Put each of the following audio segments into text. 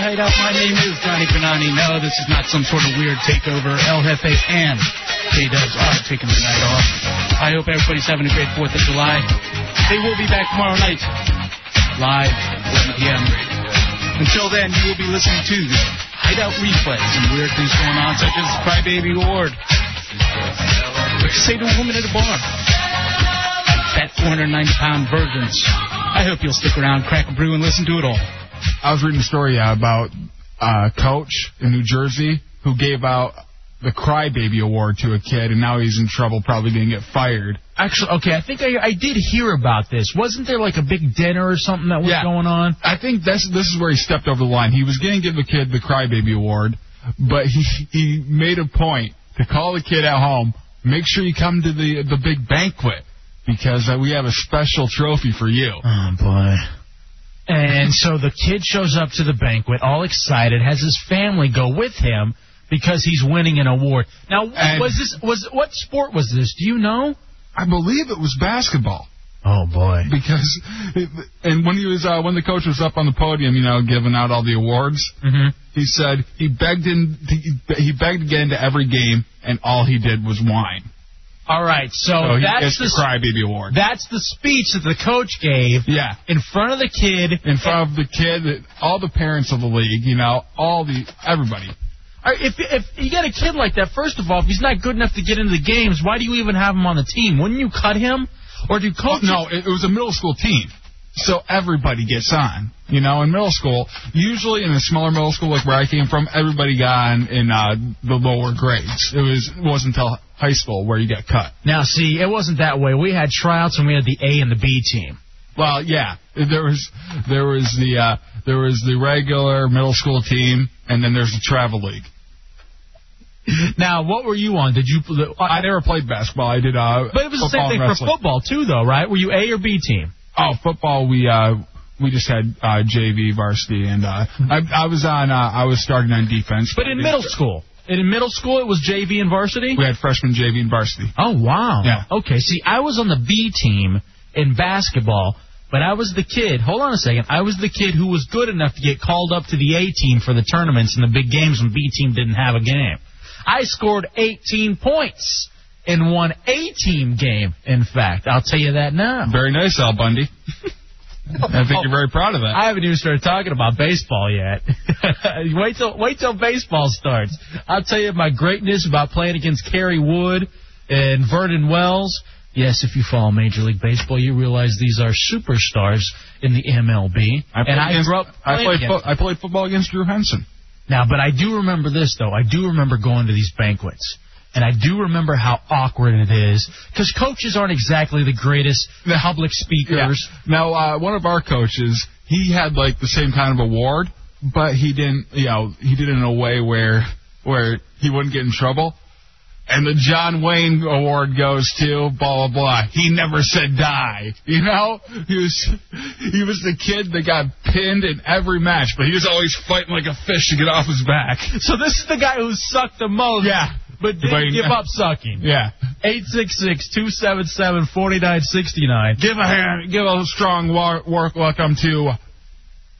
My name is Johnny Benani. No, this is not some sort of weird takeover. El Jefe and K-Dubs are taking the night off. I hope everybody's having a great 4th of July. They will be back tomorrow night, live, 11 p.m. Until then, you will be listening to Hideout replays and weird things going on, such as Crybaby Award. What you say to a woman at a bar? Fat 490-pound virgins. I hope you'll stick around, crack a brew, and listen to it all. I was reading a story uh, about a coach in New Jersey who gave out the Crybaby Award to a kid, and now he's in trouble, probably going to get fired. Actually, okay, I think I, I did hear about this. Wasn't there like a big dinner or something that was Yeah. going on? I think this this is where he stepped over the line. He was going to give the kid the Crybaby Award, but he he made a point to call the kid at home. Make sure you come to the the big banquet because uh, we have a special trophy for you. Oh boy. And so the kid shows up to the banquet, all excited, has his family go with him because he's winning an award. Now, And- was this was what sport was this? Do you know? I believe it was basketball. Oh boy. Because, and when he was, uh, when the coach was up on the podium, you know, giving out all the awards, Mm-hmm. he said he begged in, he, he begged to get into every game, and all he did was whine. All right, so, So that's the Crybaby Award. that's the speech that the coach gave Yeah, in front of the kid. in front of the kid, all the parents of the league, you know, all the everybody. Right, If if you get a kid like that, first of all, if he's not good enough to get into the games, why do you even have him on the team? Wouldn't you cut him? Or do Oh, coaches? no, it, it was a middle school team. So everybody gets on. You know, in middle school, usually in a smaller middle school like where I came from, everybody got on in uh, the lower grades. It was it wasn't until high school where you got cut. Now, see, it wasn't that way. We had tryouts and we had the A and the B team. Well, yeah, there was there was the uh, there was the regular middle school team, and then there's the travel league. Now, what were you on? Did you? I never played basketball. I did. Uh, But it was the same thing for football too, though, right? Were you A or B team? Oh, football. We uh we just had uh, JV varsity, and uh, I I was on uh, I was starting on defense. But in middle school, in middle school, it was JV and varsity. we had freshman JV and varsity. Oh wow. Yeah. Okay. See, I was on the B team in basketball, but I was the kid. Hold on a second. I was the kid who was good enough to get called up to the A team for the tournaments and the big games when B team didn't have a game. I scored 18 points in one A team game. In fact, I'll tell you that now. Very nice, Al Bundy. I think you're very proud of that. I haven't even started talking about baseball yet. wait till wait till baseball starts. I'll tell you my greatness about playing against Kerry Wood and Vernon Wells. Yes, if you follow Major League Baseball, you realize these are superstars in the MLB. I played and I against- grew up I played fo- I played football against Drew Henson. now, but I do remember this though. I do remember going to these banquets, and I do remember how awkward it is because coaches aren't exactly the greatest public speakers. Now, uh, one of our coaches, he had like the same kind of award, but he didn't, you know, he did it in a way where where he wouldn't get in trouble. And the John Wayne Award goes to blah blah blah. He never said die. You know, he was he was the kid that got pinned in every match, but he was always fighting like a fish to get off his back. So this is the guy who sucked the most. Yeah. But didn't give up sucking. Yeah. 866-277-4969. Give a hand, give a strong war- work welcome to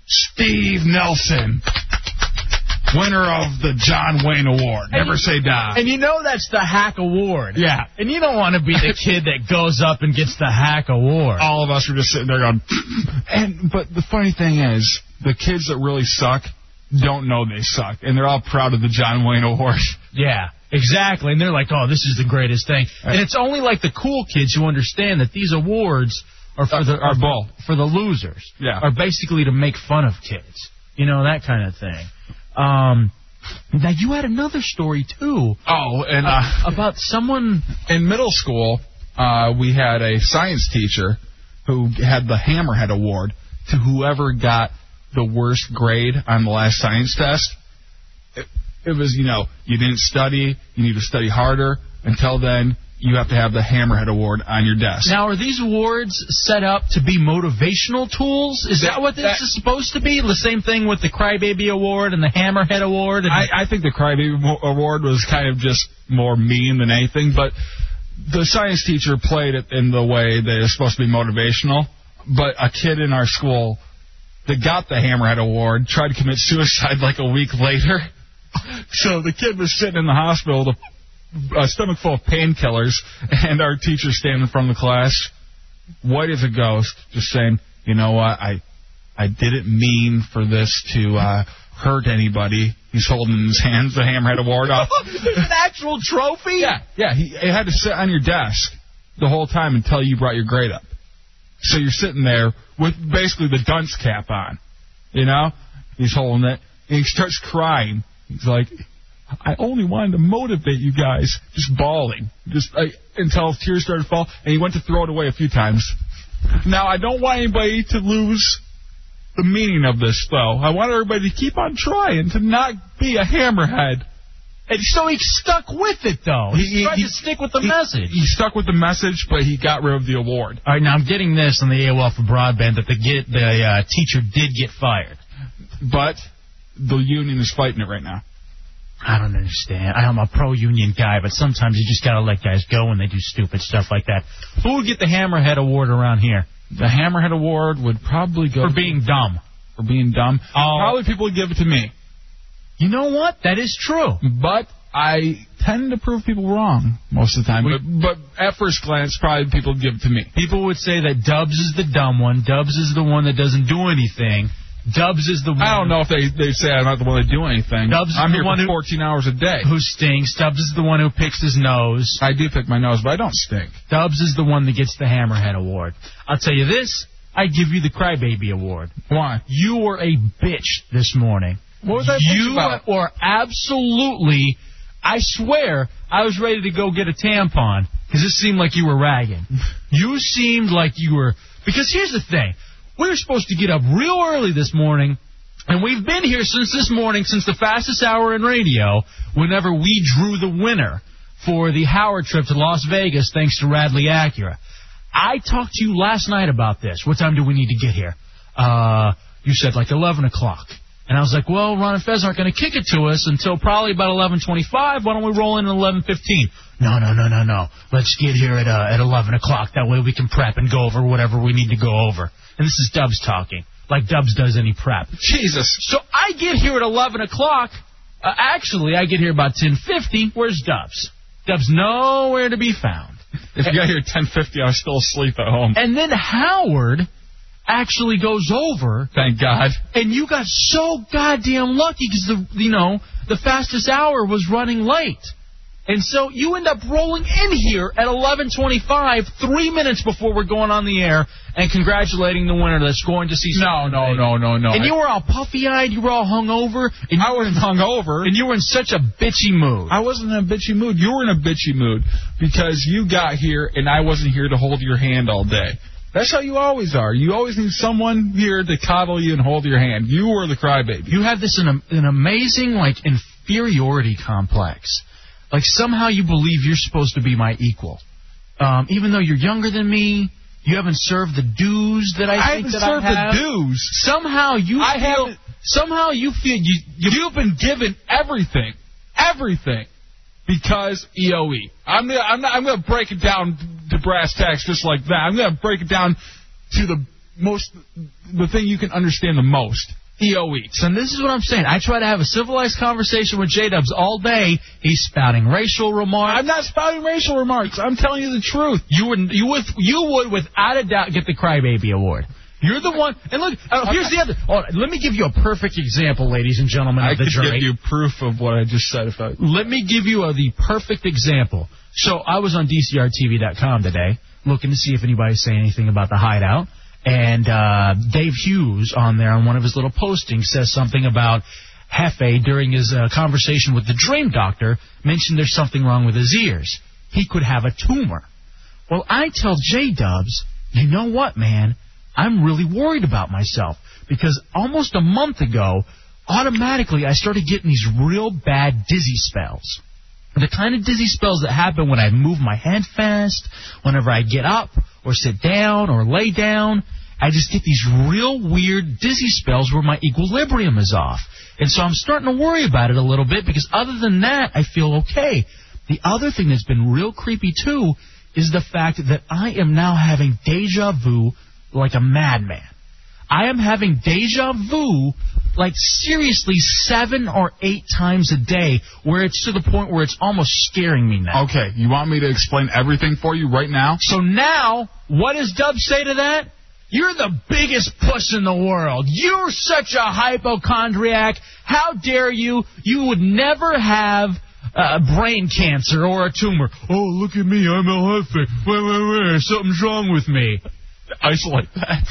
Steve Nelson, winner of the John Wayne Award. Never say die. And you know that's the hack award. Yeah. And you don't want to be the kid that goes up and gets the hack award. All of us are just sitting there going, and but the funny thing is, the kids that really suck don't know they suck, and they're all proud of the John Wayne Award. Yeah, exactly. And they're like, oh, this is the greatest thing. And it's only like the cool kids who understand that these awards are for the Are bull. for the losers. Yeah. Are basically to make fun of kids. You know that kind of thing. Um, now you had another story too Oh, and uh, about someone. in middle school, uh, we had a science teacher who had the Hammerhead Award to whoever got the worst grade on the last science test. It, was, you know, you didn't study, you need to study harder. Until then, you have to have the Hammerhead Award on your desk. Now, are these awards set up to be motivational tools? Is that, That- what this that- is supposed to be? The same thing with the Crybaby Award and the Hammerhead Award. And I, I think the Crybaby Award was kind of just more mean than anything, but the science teacher played it in the way that it's supposed to be motivational. But a kid in our school that got the Hammerhead Award tried to commit suicide like a week later. So the kid was sitting in the hospital with a, a stomach full of painkillers, and our teacher standing in front of the class, white as a ghost, just saying, "You know what? I I didn't mean for this to uh, hurt anybody." He's holding in his hands the Hammerhead Award off. an actual trophy? Yeah, yeah. He it had to sit on your desk the whole time until you brought your grade up. So you're sitting there with basically the dunce cap on. You know? He's holding it. And he starts crying. He's like, I only wanted to motivate you guys. Just bawling. Just like, until tears started to fall. And he went to throw it away a few times. Now, I don't want anybody to lose the meaning of this, though. I want everybody to keep on trying to not be a hammerhead. And so he stuck with it, though. He, He- tried he- to stick with the he- message. He stuck with the message, but he got rid of the award. All right, now I'm getting this on the AOL for broadband that the get the uh, teacher did get fired. But the union is fighting it right now. I don't understand. I'm a pro union guy, but sometimes you just gotta let guys go when they do stupid stuff like that. Who would get the Hammerhead Award around here The Hammerhead Award would probably go for being dumb? for being dumb. Oh. Probably people would give it to me. You know what? That is true. But I tend to prove people wrong most of the time. But, but at first glance, probably people would give it to me. People would say that Dubs is the dumb one. Dubs is the one that doesn't do anything. Dubs is the one I don't know if they, they say I'm not the one that do anything. Dubs I'm the here one for who- 14 hours a day. who stinks. Dubs is the one who picks his nose. I do pick my nose, but I don't stink. Dubs is the one that gets the Hammerhead Award. I'll tell you this. I give you the Crybaby Award. Why? You were a bitch this morning. What was I You about? were absolutely. I swear, I was ready to go get a tampon because it seemed like you were ragging. You seemed like you were. Because here's the thing: we were supposed to get up real early this morning, and we've been here since this morning, since the fastest hour in radio. Whenever we drew the winner for the Howard trip to Las Vegas, thanks to Radley Acura. I talked to you last night about this. What time do we need to get here? Uh, you said like 11 o'clock. And I was like, well, Ron and Fez aren't going to kick it to us until probably about 11:25. Why don't we roll in at 11:15? No, no, no, no, no. Let's get here at uh, at 11 o'clock. That way we can prep and go over whatever we need to go over. And this is Dubs talking, like Dubs does any prep. Jesus. So I get here at 11 o'clock. Uh, actually, I get here about 10:50. Where's Dubs? Dubs nowhere to be found. If you got here at 10:50, I was still asleep at home. And then Howard actually goes over, Thank God. and you got so goddamn lucky because the you know the fastest hour was running late, and so you end up rolling in here at 11:25, three minutes before we're going on the air, and congratulating the winner that's going to see. No, no, no, no, no. And you were all puffy-eyed, you were all hungover, and I wasn't hungover. and you were in such a bitchy mood. I wasn't in a bitchy mood. You were in a bitchy mood because you got here and I wasn't here to hold your hand all day. That's how you always are. You always need someone here to coddle you and hold your hand. You were the crybaby. you have this an, an amazing like inferiority complex. Like somehow you believe you're supposed to be my equal, um, even though you're younger than me. You haven't served the dues that I I think haven't that served I have. the dues. Somehow you I feel. haven't- Somehow you feel you. you You've been given everything, everything, because EOE. I'm gonna, I'm, not, I'm gonna break it down to brass tacks just like that. I'm gonna break it down to the most, the thing you can understand the most. EOE. So this is what I'm saying. I try to have a civilized conversation with J Dubs all day. He's spouting racial remarks. I'm not spouting racial remarks. I'm telling you the truth. You would you would you would without a doubt get the Crybaby Award. You're the one. And look, uh, here's the other. Oh, let me give you a perfect example, ladies and gentlemen I of the could jury. give you proof of what I just said if I. Let me give you a, the perfect example. So I was on DCRTV.com today, looking to see if anybody's saying anything about the hideout. And uh, Dave Hughes on there on one of his little postings says something about Hefe during his uh, conversation with the Dream Doctor mentioned there's something wrong with his ears. He could have a tumor. Well, I tell J Dubs, you know what, man? I'm really worried about myself because almost a month ago, automatically I started getting these real bad dizzy spells. The kind of dizzy spells that happen when I move my head fast, whenever I get up or sit down or lay down. I just get these real weird dizzy spells where my equilibrium is off. And so I'm starting to worry about it a little bit because other than that, I feel okay. The other thing that's been real creepy too is the fact that I am now having deja vu like a madman. I am having deja vu like seriously seven or eight times a day where it's to the point where it's almost scaring me now. Okay, you want me to explain everything for you right now? So now, what does Dub say to that? You're the biggest puss in the world. You're such a hypochondriac. How dare you? You would never have uh, brain cancer or a tumor. Oh, look at me. I'm a Wait, wait, wait. Something's wrong with me. Isolate that.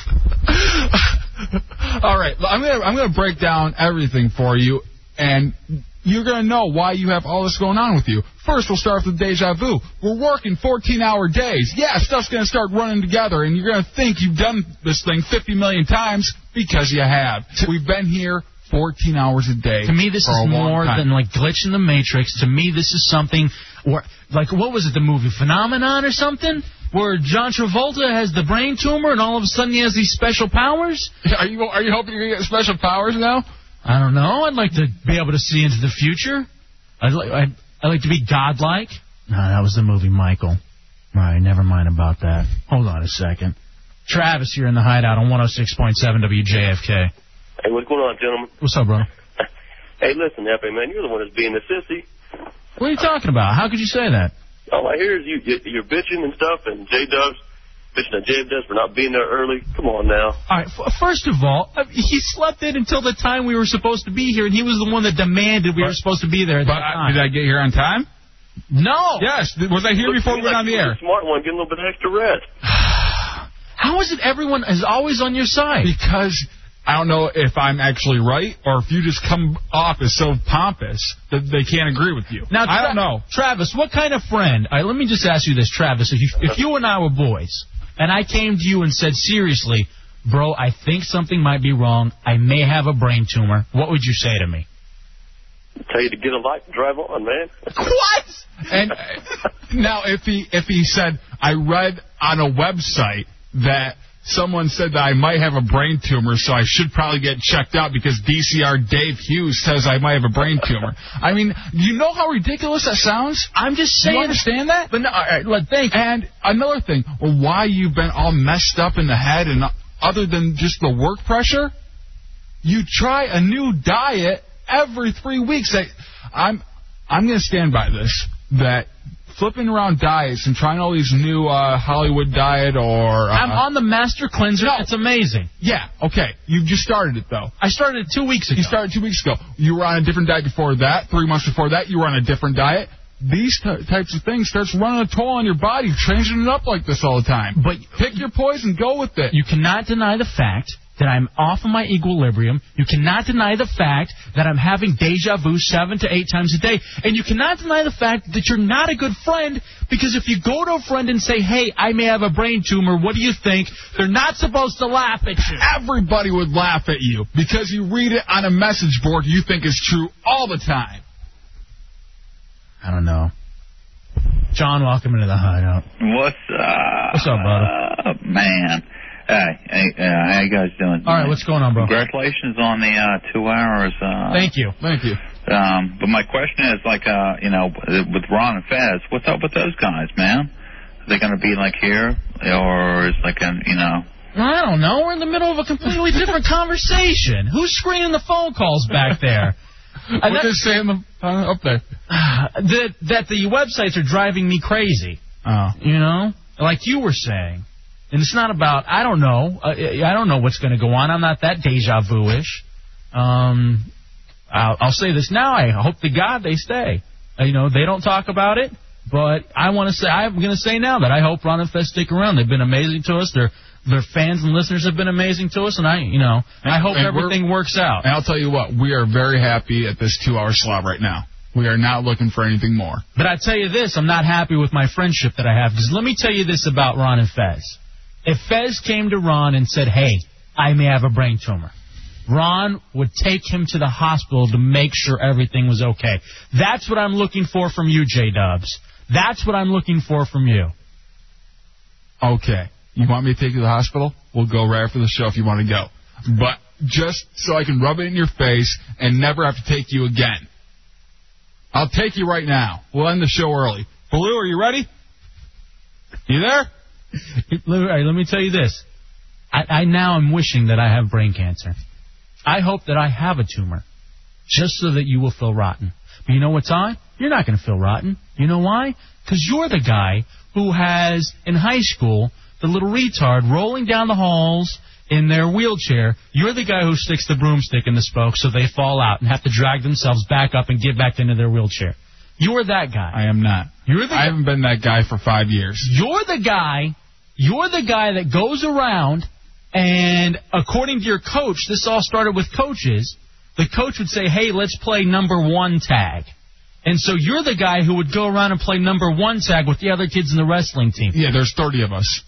All right, I'm gonna I'm gonna break down everything for you, and you're gonna know why you have all this going on with you. First, we'll start with the deja vu. We're working 14-hour days. Yeah, stuff's gonna start running together, and you're gonna think you've done this thing 50 million times because you have. We've been here 14 hours a day. To me, this is more time. than like glitch in the matrix. To me, this is something where, like, what was it, the movie Phenomenon or something? Where John Travolta has the brain tumor and all of a sudden he has these special powers? Are you are you hoping you get special powers now? I don't know. I'd like to be able to see into the future. I'd like I'd, I'd like to be godlike. No, that was the movie Michael. All right, never mind about that. Hold on a second. Travis here in the hideout on 106.7 WJFK. Hey, what's going on, gentlemen? What's up, bro? Hey, listen, Epi, man, you're the one that's being a sissy. What are you talking about? How could you say that? All I hear is you, you you're bitching and stuff, and J Dubs bitching at J Dubs for not being there early. Come on now. All right. F- first of all, uh, he slept in until the time we were supposed to be here, and he was the one that demanded we were supposed to be there at But that I, did I get here on time? no. Yes. Was I here Looks before to we me went on the air? smart one, getting a little bit extra rest. How is it everyone is always on your side? Because I don't know if I'm actually right or if you just come off as so pompous that they can't agree with you. Now, I don't know. Travis, what kind of friend? All right, let me just ask you this, Travis. If you, if you and I were boys, and I came to you and said, seriously, bro, I think something might be wrong. I may have a brain tumor. What would you say to me? Tell you to get a light and drive on, man. What? And uh, now, if he if he said I read on a website that someone said that I might have a brain tumor, so I should probably get checked out because DCR Dave Hughes says I might have a brain tumor. I mean, you know how ridiculous that sounds? I'm just Do saying. you understand that? But no, all right, look, thank you. And another thing, well, why you've been all messed up in the head, and other than just the work pressure, you try a new diet every three weeks. I, I'm I'm going to stand by this that flipping around diets and trying all these new uh, Hollywood diet or uh, I'm on the master cleanser. No. It's amazing. yeah okay you just started it though. I started it two weeks ago. You started two weeks ago. You were on a different diet before that. Three months before that, you were on a different diet. These types of things starts running a toll on your body, changing it up like this all the time. But Pick your poison, go with it. You cannot deny the fact that I'm off of my equilibrium. You cannot deny the fact that I'm having deja vu seven to eight times a day. And you cannot deny the fact that you're not a good friend because if you go to a friend and say, hey, I may have a brain tumor, what do you think? They're not supposed to laugh at you. Everybody would laugh at you because you read it on a message board you think is true all the time. I don't know. John, welcome into the hideout. What's up? What's up, brother? man. Hey, hey, uh, how you guys doing? All right, what's going on, bro? Congratulations on the uh, two hours. Uh, Thank you. Thank you. Um, but my question is, like, uh, you know, with Ron and Fez, what's up with those guys, man? Are they going to be like here, or is like a, you know? I don't know. We're in the middle of a completely different conversation. Who's screening the phone calls back there? And What that- does say in the, uh, up there? that that the websites are driving me crazy. Oh. You know, like you were saying, and it's not about I don't know. Uh, I don't know what's going to go on. I'm not that deja vu-ish. Um, I'll, I'll say this now. I hope to God they stay. Uh, you know, they don't talk about it, but I want to say I'm going to say now that I hope Ron and Fez stick around. They've been amazing to us. Their their fans and listeners have been amazing to us, and I, you know, I hope everything works out. And I'll tell you what, we are very happy at this two-hour slot right now. We are not looking for anything more. But I tell you this, I'm not happy with my friendship that I have. Because let me tell you this about Ron and Fez. If Fez came to Ron and said, "Hey, I may have a brain tumor," Ron would take him to the hospital to make sure everything was okay. That's what I'm looking for from you, J Dubs. That's what I'm looking for from you. Okay. You want me to take you to the hospital? We'll go right after the show if you want to go. But just so I can rub it in your face and never have to take you again. I'll take you right now. We'll end the show early. Blue, are you ready? You there? All right, let me tell you this. I, I now am wishing that I have brain cancer. I hope that I have a tumor, just so that you will feel rotten. But you know what's on? You're not going to feel rotten. You know why? Because you're the guy who has, in high school, the little retard rolling down the halls in their wheelchair. You're the guy who sticks the broomstick in the spoke so they fall out and have to drag themselves back up and get back into their wheelchair. You're that guy. I am not. You're the I haven't been that guy for five years. You're the guy. You're the guy that goes around and, according to your coach, this all started with coaches. The coach would say, "Hey, let's play number one tag," and so you're the guy who would go around and play number one tag with the other kids in the wrestling team. Yeah, there's 30 of us.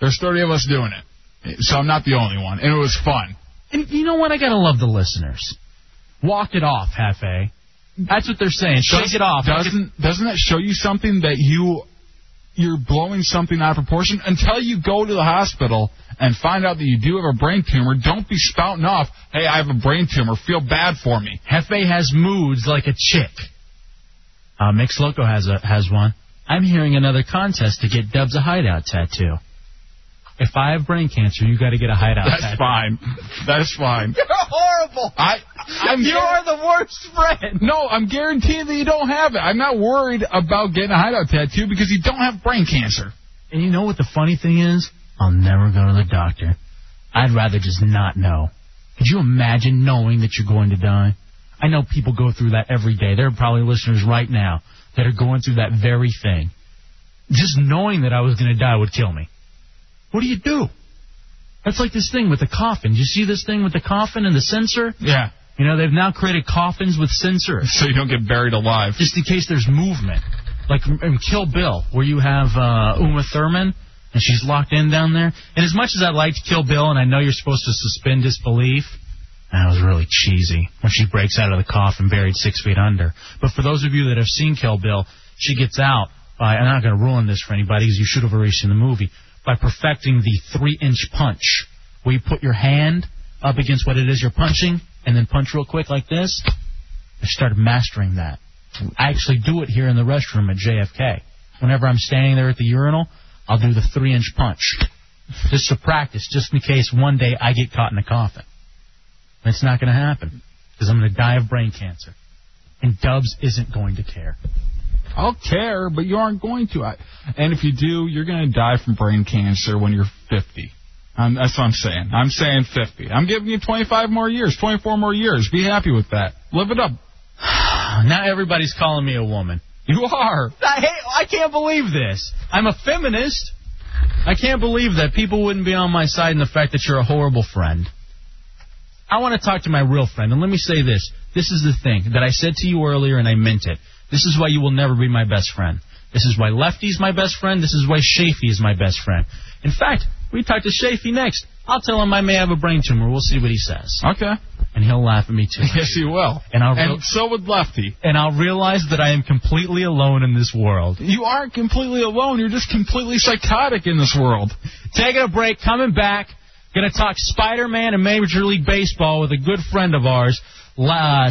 There's 30 of us doing it. So I'm not the only one. And it was fun. And you know what? I gotta love the listeners. Walk it off, Hefe. That's what they're saying. Shake it off. Doesn't doesn't that show you something that you you're blowing something out of proportion until you go to the hospital and find out that you do have a brain tumor? Don't be spouting off, "Hey, I have a brain tumor. Feel bad for me." Hefe has moods like a chick. Uh, Mix Loco has a has one. I'm hearing another contest to get Dubs a hideout tattoo. If I have brain cancer, you got to get a hideout That's tattoo. fine. That's fine. You're horrible. I I'm You're the worst friend. No, I'm guaranteeing that you don't have it. I'm not worried about getting a hideout tattoo because you don't have brain cancer. And you know what the funny thing is? I'll never go to the doctor. I'd rather just not know. Could you imagine knowing that you're going to die? I know people go through that every day. There are probably listeners right now that are going through that very thing. Just knowing that I was going to die would kill me. What do you do? That's like this thing with the coffin. Do you see this thing with the coffin and the sensor? Yeah. You know, they've now created coffins with sensors. So you don't get buried alive. Just in case there's movement. Like in Kill Bill, where you have uh, Uma Thurman, and she's locked in down there. And as much as I liked Kill Bill, and I know you're supposed to suspend disbelief, that was really cheesy when she breaks out of the coffin buried six feet under. But for those of you that have seen Kill Bill, she gets out by, I'm not going to ruin this for anybody because you should have already seen the movie, by perfecting the three inch punch, where you put your hand up against what it is you're punching, and then punch real quick like this. I started mastering that. I actually do it here in the restroom at JFK. Whenever I'm standing there at the urinal, I'll do the three inch punch. Just to practice, just in case one day I get caught in a coffin. It's not going to happen, because I'm going to die of brain cancer. And Dubs isn't going to care. I'll care, but you aren't going to. I, and if you do, you're going to die from brain cancer when you're 50. Um, that's what I'm saying. I'm saying 50. I'm giving you 25 more years, 24 more years. Be happy with that. Live it up. Now everybody's calling me a woman. You are. I hate, I can't believe this. I'm a feminist. I can't believe that people wouldn't be on my side in the fact that you're a horrible friend. I want to talk to my real friend, and let me say this. This is the thing that I said to you earlier, and I meant it. This is why you will never be my best friend. This is why Lefty's my best friend. This is why Shafee is my best friend. In fact, we talk to Shafee next. I'll tell him I may have a brain tumor. We'll see what he says. Okay. And he'll laugh at me too. Yes, he will. And I'll And so would Lefty. and I'll realize that I am completely alone in this world. You aren't completely alone. You're just completely psychotic in this world. Taking a break, coming back. Gonna talk Spider-Man and Major League Baseball with a good friend of ours, uh,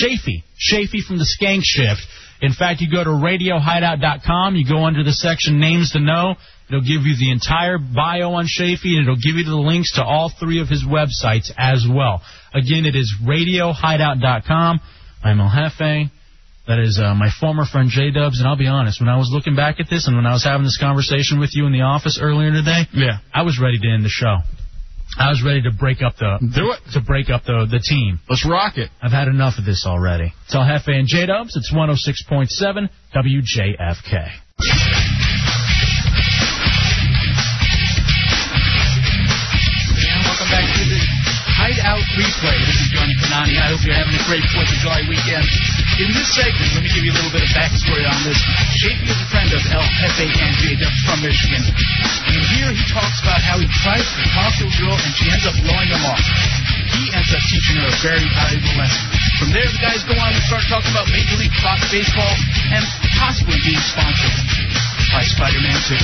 Shafee. Shafee from the Skank Shift. In fact, you go to RadioHideout.com, you go under the section Names to Know. It'll give you the entire bio on Shafee, and it'll give you the links to all three of his websites as well. Again, it is RadioHideout.com. I'm El Jefe. That is uh, my former friend J Dubs, and I'll be honest, when I was looking back at this and when I was having this conversation with you in the office earlier today, Yeah. I was ready to end the show. I was ready to break up the Do it. to break up the the team. Let's rock it. I've had enough of this already. It's El Jefe and J Dubs. It's 106.7 WJFK. Replay. This is Johnny Panani. I hope you're having a great 4th of July weekend. In this segment, let me give you a little bit of backstory on this. Shapey is a friend of El Jefe and J from Michigan. And here he talks about how he tries to talk to a girl and she ends up blowing him off. He ends up teaching her a very valuable lesson. From there, the guys go on and start talking about Major League Baseball and possibly being sponsored by Spider-Man 2.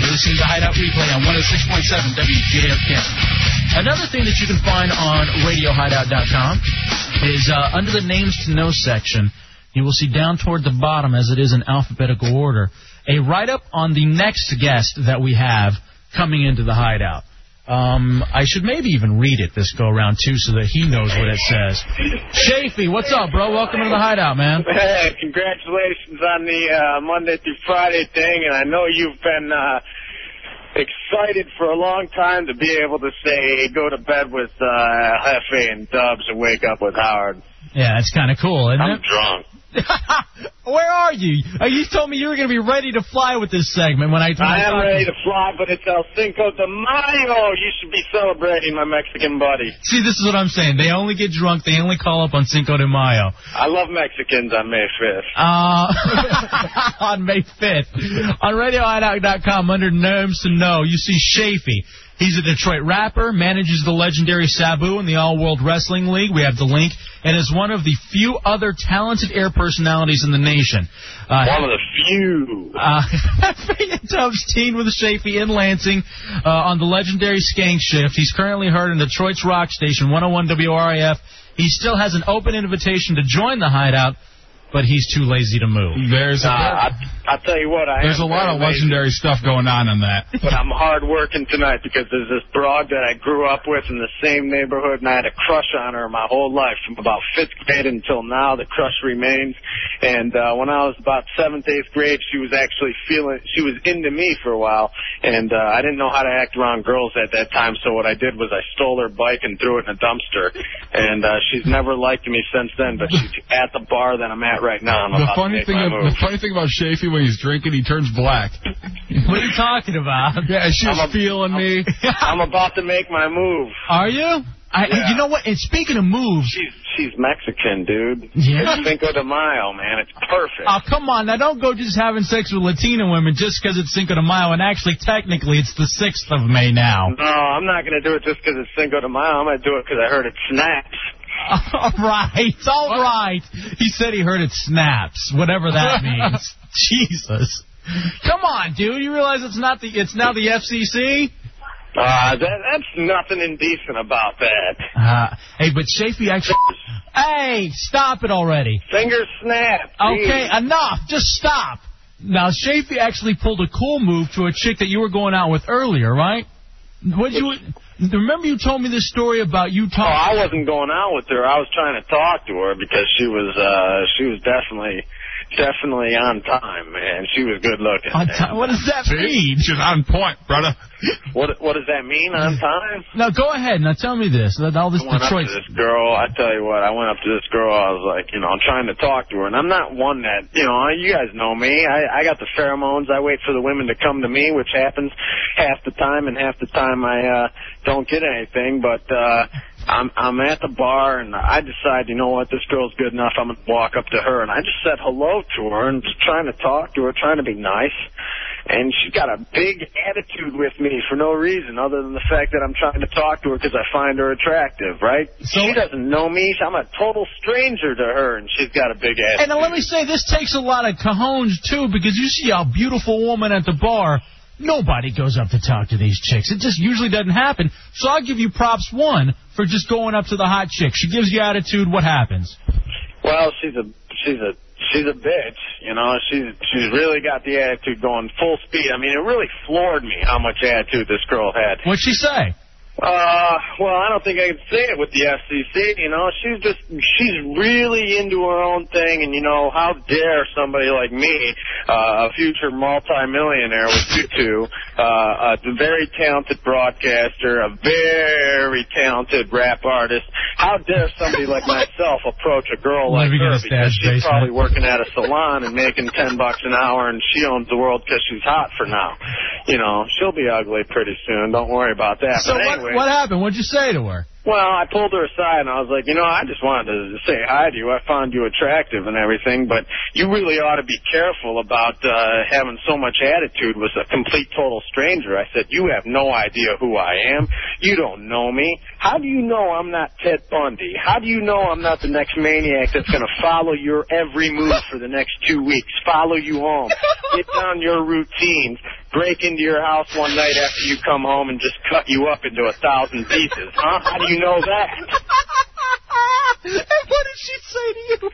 You're listening to Hideout Replay on 106.7 WJFK. Another thing that you can find on RadioHideout.com is uh, under the Names to Know section, you will see down toward the bottom, as it is in alphabetical order, a write-up on the next guest that we have coming into the Hideout. Um, I should maybe even read it this go around too, so that he knows what it says. Chafee, what's up, bro? Welcome to the hideout, man. Hey, congratulations on the uh, Monday through Friday thing, and I know you've been uh, excited for a long time to be able to say go to bed with uh, Hefe and Dubs and wake up with Howard. Yeah, it's kind of cool, isn't it? I'm drunk. Where are you? Uh, you told me you were going to be ready to fly with this segment when I. When I am ready to- fly, but it's El Cinco de Mayo. You should be celebrating my Mexican buddy. See, this is what I'm saying. They only get drunk. They only call up on Cinco de Mayo. I love Mexicans on May 5th. Uh, on May 5th. On RadioHideout.com, under Names to Know, you see Chafee. He's a Detroit rapper, manages the legendary Sabu in the All World Wrestling League. We have the link, and is one of the few other talented air personalities in the nation. Uh, One of the few. uh, Dubs teen with Chafee in Lansing uh, on the legendary Skank shift. He's currently heard in Detroit's rock station 101 WRIF. He still has an open invitation to join the hideout, but he's too lazy to move. There's Uh, a, I, I'll tell you what, I there's a lot very of lazy. legendary stuff going on in that. but I'm hard working tonight because there's this broad that I grew up with in the same neighborhood, and I had a crush on her my whole life from about fifth grade until now. The crush remains. And uh, when I was about seventh, eighth grade, she was actually feeling, she was into me for a while, and uh, I didn't know how to act around girls at that time. So what I did was I stole her bike and threw it in a dumpster, and uh, she's never liked me since then. But she's at the bar that I'm at right now. I'm The about funny make thing, of, the funny thing about Chafee when he's drinking, he turns black. What are you talking about? Yeah, she was I'm a- feeling me. I'm about to make my move. Are you? I, Yeah. You know what? And speaking of moves, She's she's Mexican, dude. Yeah. It's Cinco de Mayo, man. It's perfect. oh come on, now don't go just having sex with Latina women just because it's Cinco de Mayo, and actually technically it's the sixth of May now. no, I'm not gonna do it just because it's Cinco de Mayo. I'm gonna do it because I heard it snaps. All right, all right. He said he heard it snaps, whatever that means. Jesus. Come on, dude. You realize it's not the it's now the FCC? Uh, that, that's nothing indecent about that. Uh, hey, but Chafee actually. Hey, stop it already. Finger snap. Okay, enough. Just stop. Now, Chafee actually pulled a cool move to a chick that you were going out with earlier, right? What you remember? You told me this story about you talking... Oh. I wasn't going out with her. I was trying to talk to her because she was uh she was definitely definitely on time, man. She was good looking. On time- what does that mean? She's on point, brother. What what does that mean on time? Now go ahead. Now tell me this. That all this I went up Detroit. to this girl. I tell you what, I went up to this girl. I was like, you know, I'm trying to talk to her, and I'm not one that, you know, you guys know me. I, I got the pheromones. I wait for the women to come to me, which happens half the time, and half the time I uh, don't get anything. But uh, I'm I'm at the bar, and I decide, you know what, this girl's good enough. I'm gonna walk up to her, and I just said hello to her, and just trying to talk to her, trying to be nice. And she's got a big attitude with me for no reason other than the fact that I'm trying to talk to her because I find her attractive, right? she doesn't know me. I'm a total stranger to her, and she's got a big attitude. And let me say, this takes a lot of cajones too, because you see a beautiful woman at the bar. Nobody goes up to talk to these chicks. It just usually doesn't happen. So I'll give you props one for just going up to the hot chick. She gives you attitude. What happens? Well, she's a she's a she's a bitch. You know, she's she's really got the attitude going full speed. I mean, it really floored me how much attitude this girl had. What'd she say? Uh, well, I don't think I can say it with the FCC. You know, she's just she's really into her own thing, and you know, how dare somebody like me, uh, a future multimillionaire with you two, uh, a very talented broadcaster, a very talented rap artist, how dare somebody like myself approach a girl like Living her because she's basement. probably working at a salon and making ten bucks an hour, and she owns the world because she's hot for now. You know, she'll be ugly pretty soon. Don't worry about that. So but anyway, what happened? What'd you say to her? well, I pulled her aside and I was like, you know, I just wanted to say hi to you. I found you attractive and everything, but you really ought to be careful about uh, having so much attitude with a complete total stranger. I said, you have no idea who I am. You don't know me. How do you know I'm not Ted Bundy? How do you know I'm not the next maniac that's going to follow your every move for the next two weeks, follow you home, get down your routines, break into your house one night after you come home and just cut you up into a thousand pieces? Huh? How do you know that? and what did she say to you?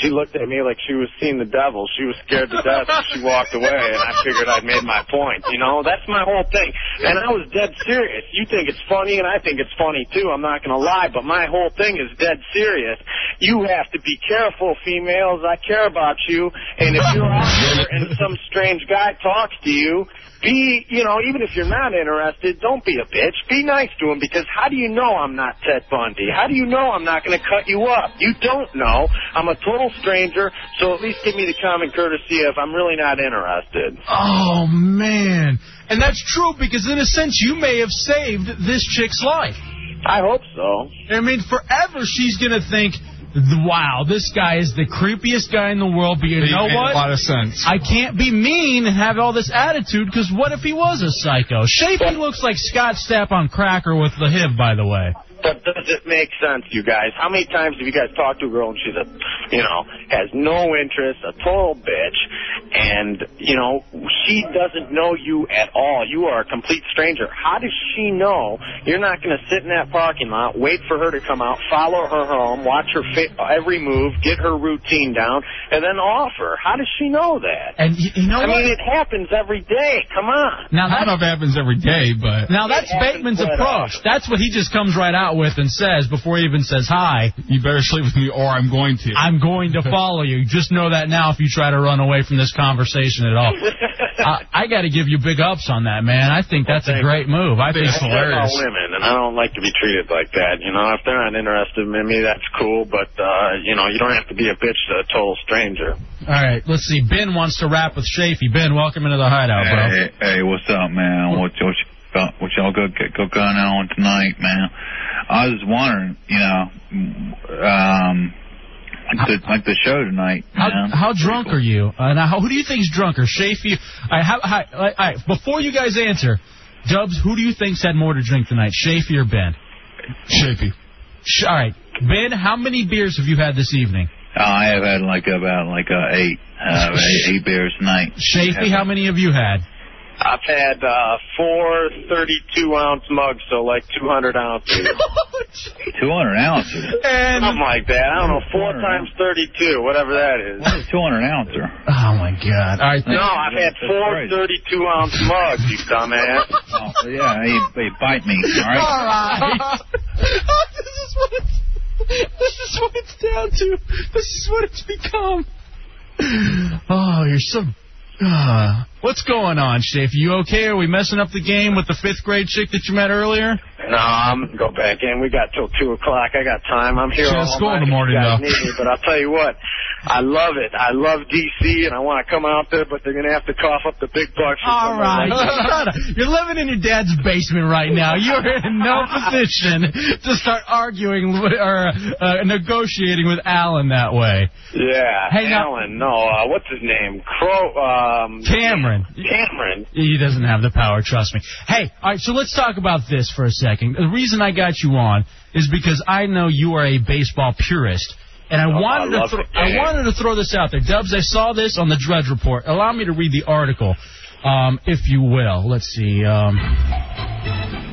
She looked at me like she was seeing the devil. She was scared to death and she walked away and I figured I'd made my point. You know, that's my whole thing. And I was dead serious. You think it's funny, and I think it's funny, too. I'm not going to lie, but my whole thing is dead serious. You have to be careful, females. I care about you. And if you're out there and some strange guy talks to you, be, you know, even if you're not interested, don't be a bitch. Be nice to him because how do you know I'm not Ted Bundy? How do you know I'm not going to cut you up? You don't know. I'm a total stranger, so at least give me the common courtesy if I'm really not interested. Oh, man. And that's true because, in a sense, you may have saved this chick's life. I hope so. I mean, forever she's going to think, wow, this guy is the creepiest guy in the world, but you It know made what? a lot of sense. I can't be mean and have all this attitude because what if he was a psycho? Shapey looks like Scott Stapp on cracker with the HIV, by the way. But does it make sense, you guys? How many times have you guys talked to a girl and she's a, you know, has no interest, a total bitch, and, you know, she doesn't know you at all. You are a complete stranger. How does she know you're not going to sit in that parking lot, wait for her to come out, follow her home, watch her fit every move, get her routine down, and then offer? How does she know that? And you, you know I what? mean, it happens every day. Come on. now I don't know if it happens every day, but now that's Bateman's approach. often. That's what he just comes right out with and says before he even says hi. you better sleep with me or I'm going to. I'm going to follow you. Just know that now if you try to run away from this conversation at all. I, I got to give you big ups on that, man. I think that's a great move. I think It's I care about hilarious. women, and I don't like to be treated like that. You know, if they're not interested in me, that's cool. But uh, you know, you don't have to be a bitch to a total stranger. All right, let's see. Ben wants to rap with Shafee. Ben, welcome into the hideout, bro. Hey, hey, what's up, man? What, what, y- what y'all go get go going on tonight, man? I was wondering, you know, um, like the like the show tonight. How, man. how drunk are you? Uh, now, how, who do you think's drunker, Shafee? All right, how, how, all right, all right, before you guys answer, Dubs, who do you think's had more to drink tonight, Shafee or Ben? Shapey. Sh- all right, Ben, how many beers have you had this evening? Uh, I have had like about like uh, eight, uh, eight, eight beers tonight. Shafee, how many have you had? I've had uh, four 32 ounce mugs, so like 200 ounces, Two hundred ounces. And something like that. I don't know, four times 32, whatever that is. What is two hundred ouncer? oh my God! All right, No, I've had That's four 32 ounce mugs, you dumbass. Oh, yeah, he, he bite me. All right. all right. this is what it's. This is what it's down to. This is what it's become. Oh, you're so. Uh, what's going on, Shafe? You okay? Are we messing up the game with the fifth grade chick that you met earlier? No, I'm go back in. We got till two o'clock. I got time. I'm here She all has school in the morning, if you guys though. me, but I'll tell you what, I love it. I love DC, and I want to come out there, but they're gonna have to cough up the big bucks. for All somebody right. like Shut up. You're living in your dad's basement right now. You're in no position to start arguing or uh, negotiating with Alan that way. Yeah, Hey, now- Alan. No, uh, what's his name? Crow. Um, Cameron. Cameron. He doesn't have the power, trust me. Hey, all right, so let's talk about this for a second. The reason I got you on is because I know you are a baseball purist. And I Oh, wanted I to love I wanted to throw this out there. Dubs, I saw this on the Drudge Report. Allow me to read the article, um, if you will. Let's see. Um,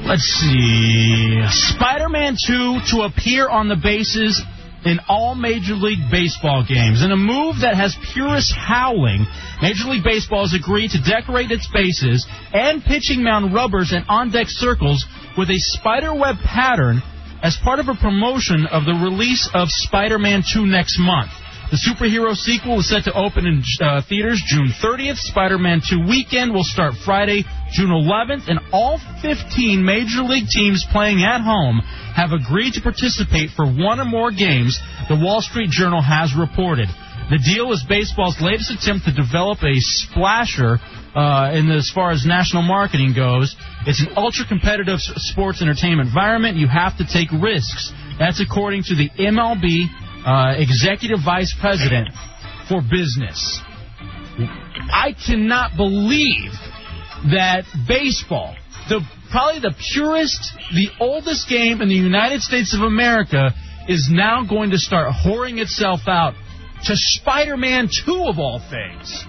let's see. Spider-Man 2 to appear on the bases in all Major League Baseball games. In a move that has purists howling, Major League Baseball has agreed to decorate its bases and pitching mound rubbers and on-deck circles with a spiderweb pattern as part of a promotion of the release of Spider-Man 2 next month. The superhero sequel is set to open in uh, theaters June 30th. Spider-Man 2 weekend will start Friday, June 11th, and all 15 major league teams playing at home have agreed to participate for one or more games, the Wall Street Journal has reported. The deal is baseball's latest attempt to develop a splasher uh, in the, as far as national marketing goes. It's an ultra-competitive sports entertainment environment. You have to take risks. That's according to the MLB uh, executive vice president for business. I cannot believe that baseball, the probably the purest, the oldest game in the United States of America, is now going to start whoring itself out to Spider-Man 2 of all things.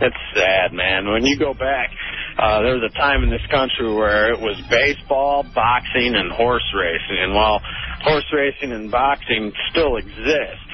It's sad, man. When you go back, uh, there was a time in this country where it was baseball, boxing, and horse racing. And while horse racing and boxing still exist,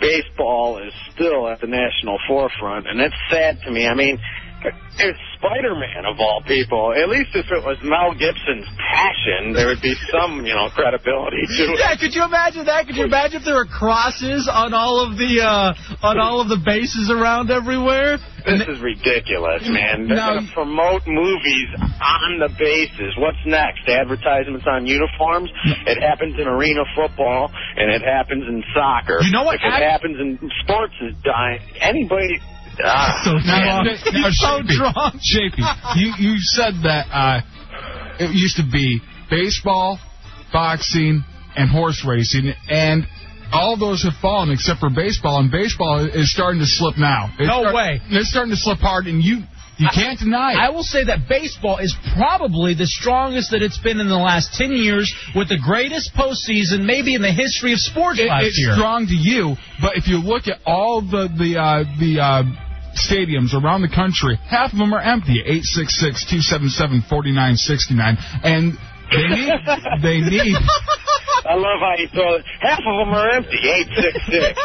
baseball is still at the national forefront. And it's sad to me. I mean, there's Spider-Man of all people. At least if it was Mel Gibson's passion, there would be some, you know, credibility to it. Yeah, could you imagine that? Could you imagine if there were crosses on all of the uh, on all of the bases around everywhere? This is ridiculous, man. They're going to promote movies on the bases. What's next? Advertisements on uniforms? It happens in arena football, and it happens in soccer. You know what? If it happens in sports, is dying. Anybody... Ah, So Now, drunk. now, so Shafee, drunk. Shafee, you, you said that uh, it used to be baseball, boxing, and horse racing, and all those have fallen except for baseball, and baseball is starting to slip now. It's No start- way. It's starting to slip hard, and you you can't deny it. I will say that baseball is probably the strongest that it's been in the last 10 years with the greatest postseason maybe in the history of sports It- last it's year. strong to you, but if you look at all the the uh, the uh, stadiums around the country, half of them are empty. 866-277-4969, and they need they need. I love how you throw it. Half of them are empty. 866.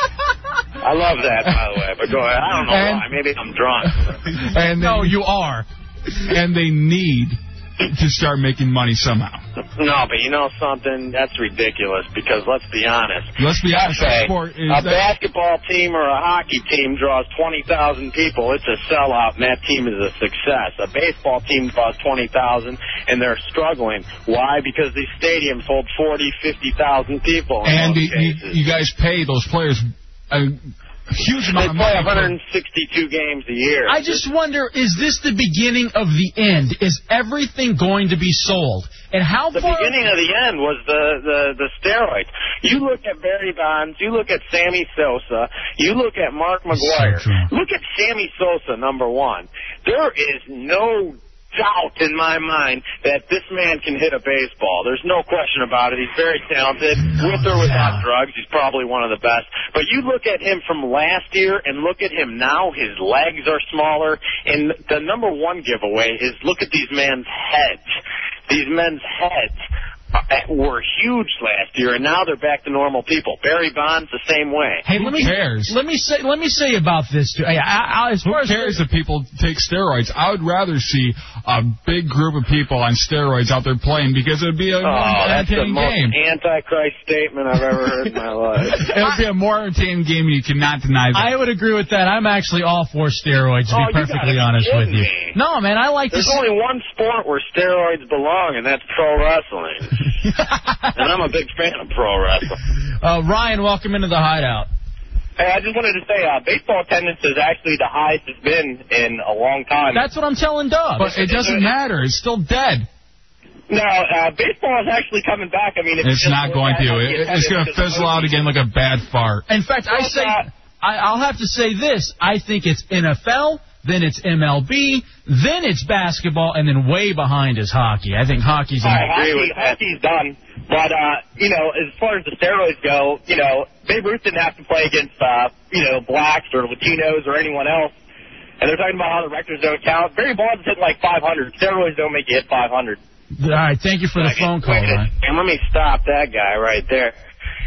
I love that, by the way. But go ahead. I don't know And- why. Maybe I'm drunk. And they, no, you are. and they need to start making money somehow. No, but you know something? That's ridiculous because let's be honest. Let's be honest, Okay, a basketball team or a hockey team draws 20,000 people. It's a sellout, and that team is a success. A baseball team draws 20,000, and they're struggling. Why? Because these stadiums hold 40, 50,000 people. And you, you, you guys pay those players a huge they amount of play money. for- 162 games a year. I just wonder, is this the beginning of the end? Is everything going to be sold? And how The far... beginning of the end was the, the, the steroids. You look at Barry Bonds, you look at Sammy Sosa, you look at Mark McGwire. true. look at Sammy Sosa, number one. There is no doubt in my mind that this man can hit a baseball. There's no question about it. He's very talented. With or without drugs, he's probably one of the best. But you look at him from last year and look at him now, his legs are smaller. And the number one giveaway is look at these men's heads. These men's heads uh, were huge last year, and now they're back to normal people. Barry Bonds the same way. Hey, let me cares? let me say let me say about this too. I, I, I, as Who far as cares if people take steroids? I would rather see a big group of people on steroids out there playing because it would be a more Oh, that's the entertaining most game. antichrist statement I've ever heard in my life. It would be a more entertaining game, and you cannot deny that. I would agree with that. I'm actually all for steroids, to Oh, be perfectly gotta be honest with you. me. No, man, I like to There's see. only one sport where steroids belong, and that's pro wrestling. and I'm a big fan of pro wrestling. Uh, Ryan, welcome into the hideout. Hey, I just wanted to say, uh, baseball attendance is actually the highest it's been in a long time. That's what I'm telling Doug. but it doesn't matter. It's still dead. no, uh, baseball is actually coming back. I mean, if It's not going to. It, it's going to fizzle out again like a bad fart. In fact, I say uh, I, I'll have to say this. I think it's NFL, then it's MLB, then it's basketball, and then way behind is hockey. I think hockey's. All in right, agree hockey, with that. hockey's done. But, uh, you know, as far as the steroids go, you know, Babe Ruth didn't have to play against, uh, you know, blacks or Latinos or anyone else. And they're talking about how the records don't count. Barry Bonds hit like 500. Steroids don't make you hit 500. All right, thank you for the phone call. And let me stop that guy right there.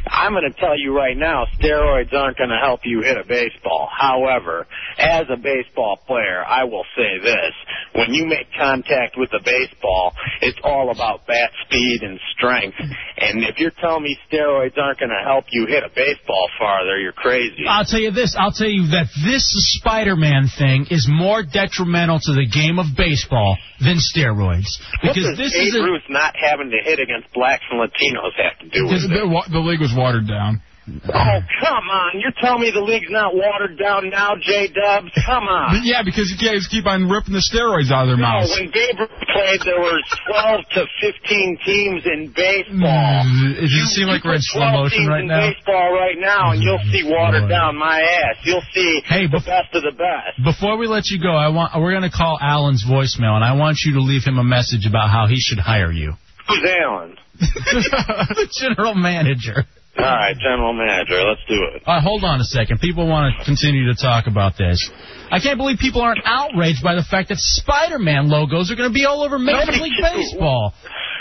I'm going to tell you right now, steroids aren't going to help you hit a baseball. However, as a baseball player, I will say this. When you make contact with a baseball, it's all about bat speed and strength. And if you're telling me steroids aren't going to help you hit a baseball farther, you're crazy. I'll tell you this. I'll tell you that this Spider-Man thing is more detrimental to the game of baseball than steroids What because does this Babe is a, Ruth not having to hit against blacks and Latinos have to do with it? the, the league was watered down. Oh, come on. You're telling me the league's not watered down now, J-Dubs? Come on. Yeah, because you guys keep on ripping the steroids out of their No, mouths. when Babe played, there were 12 to 15 teams in baseball. Mm, Does You- it seem like we're in slow motion right now? baseball right now, and you'll see watered down my ass. You'll see Hey, the best of the best. Before we let you go, I want we're going to call Alan's voicemail, and I want you to leave him a message about how he should hire you. Who's Alan? the general manager. All right, general manager. Let's do it. All right, hold on a second. People want to continue to talk about this. I can't believe people aren't outraged by the fact that Spider-Man logos are going to be all over Major League. Baseball.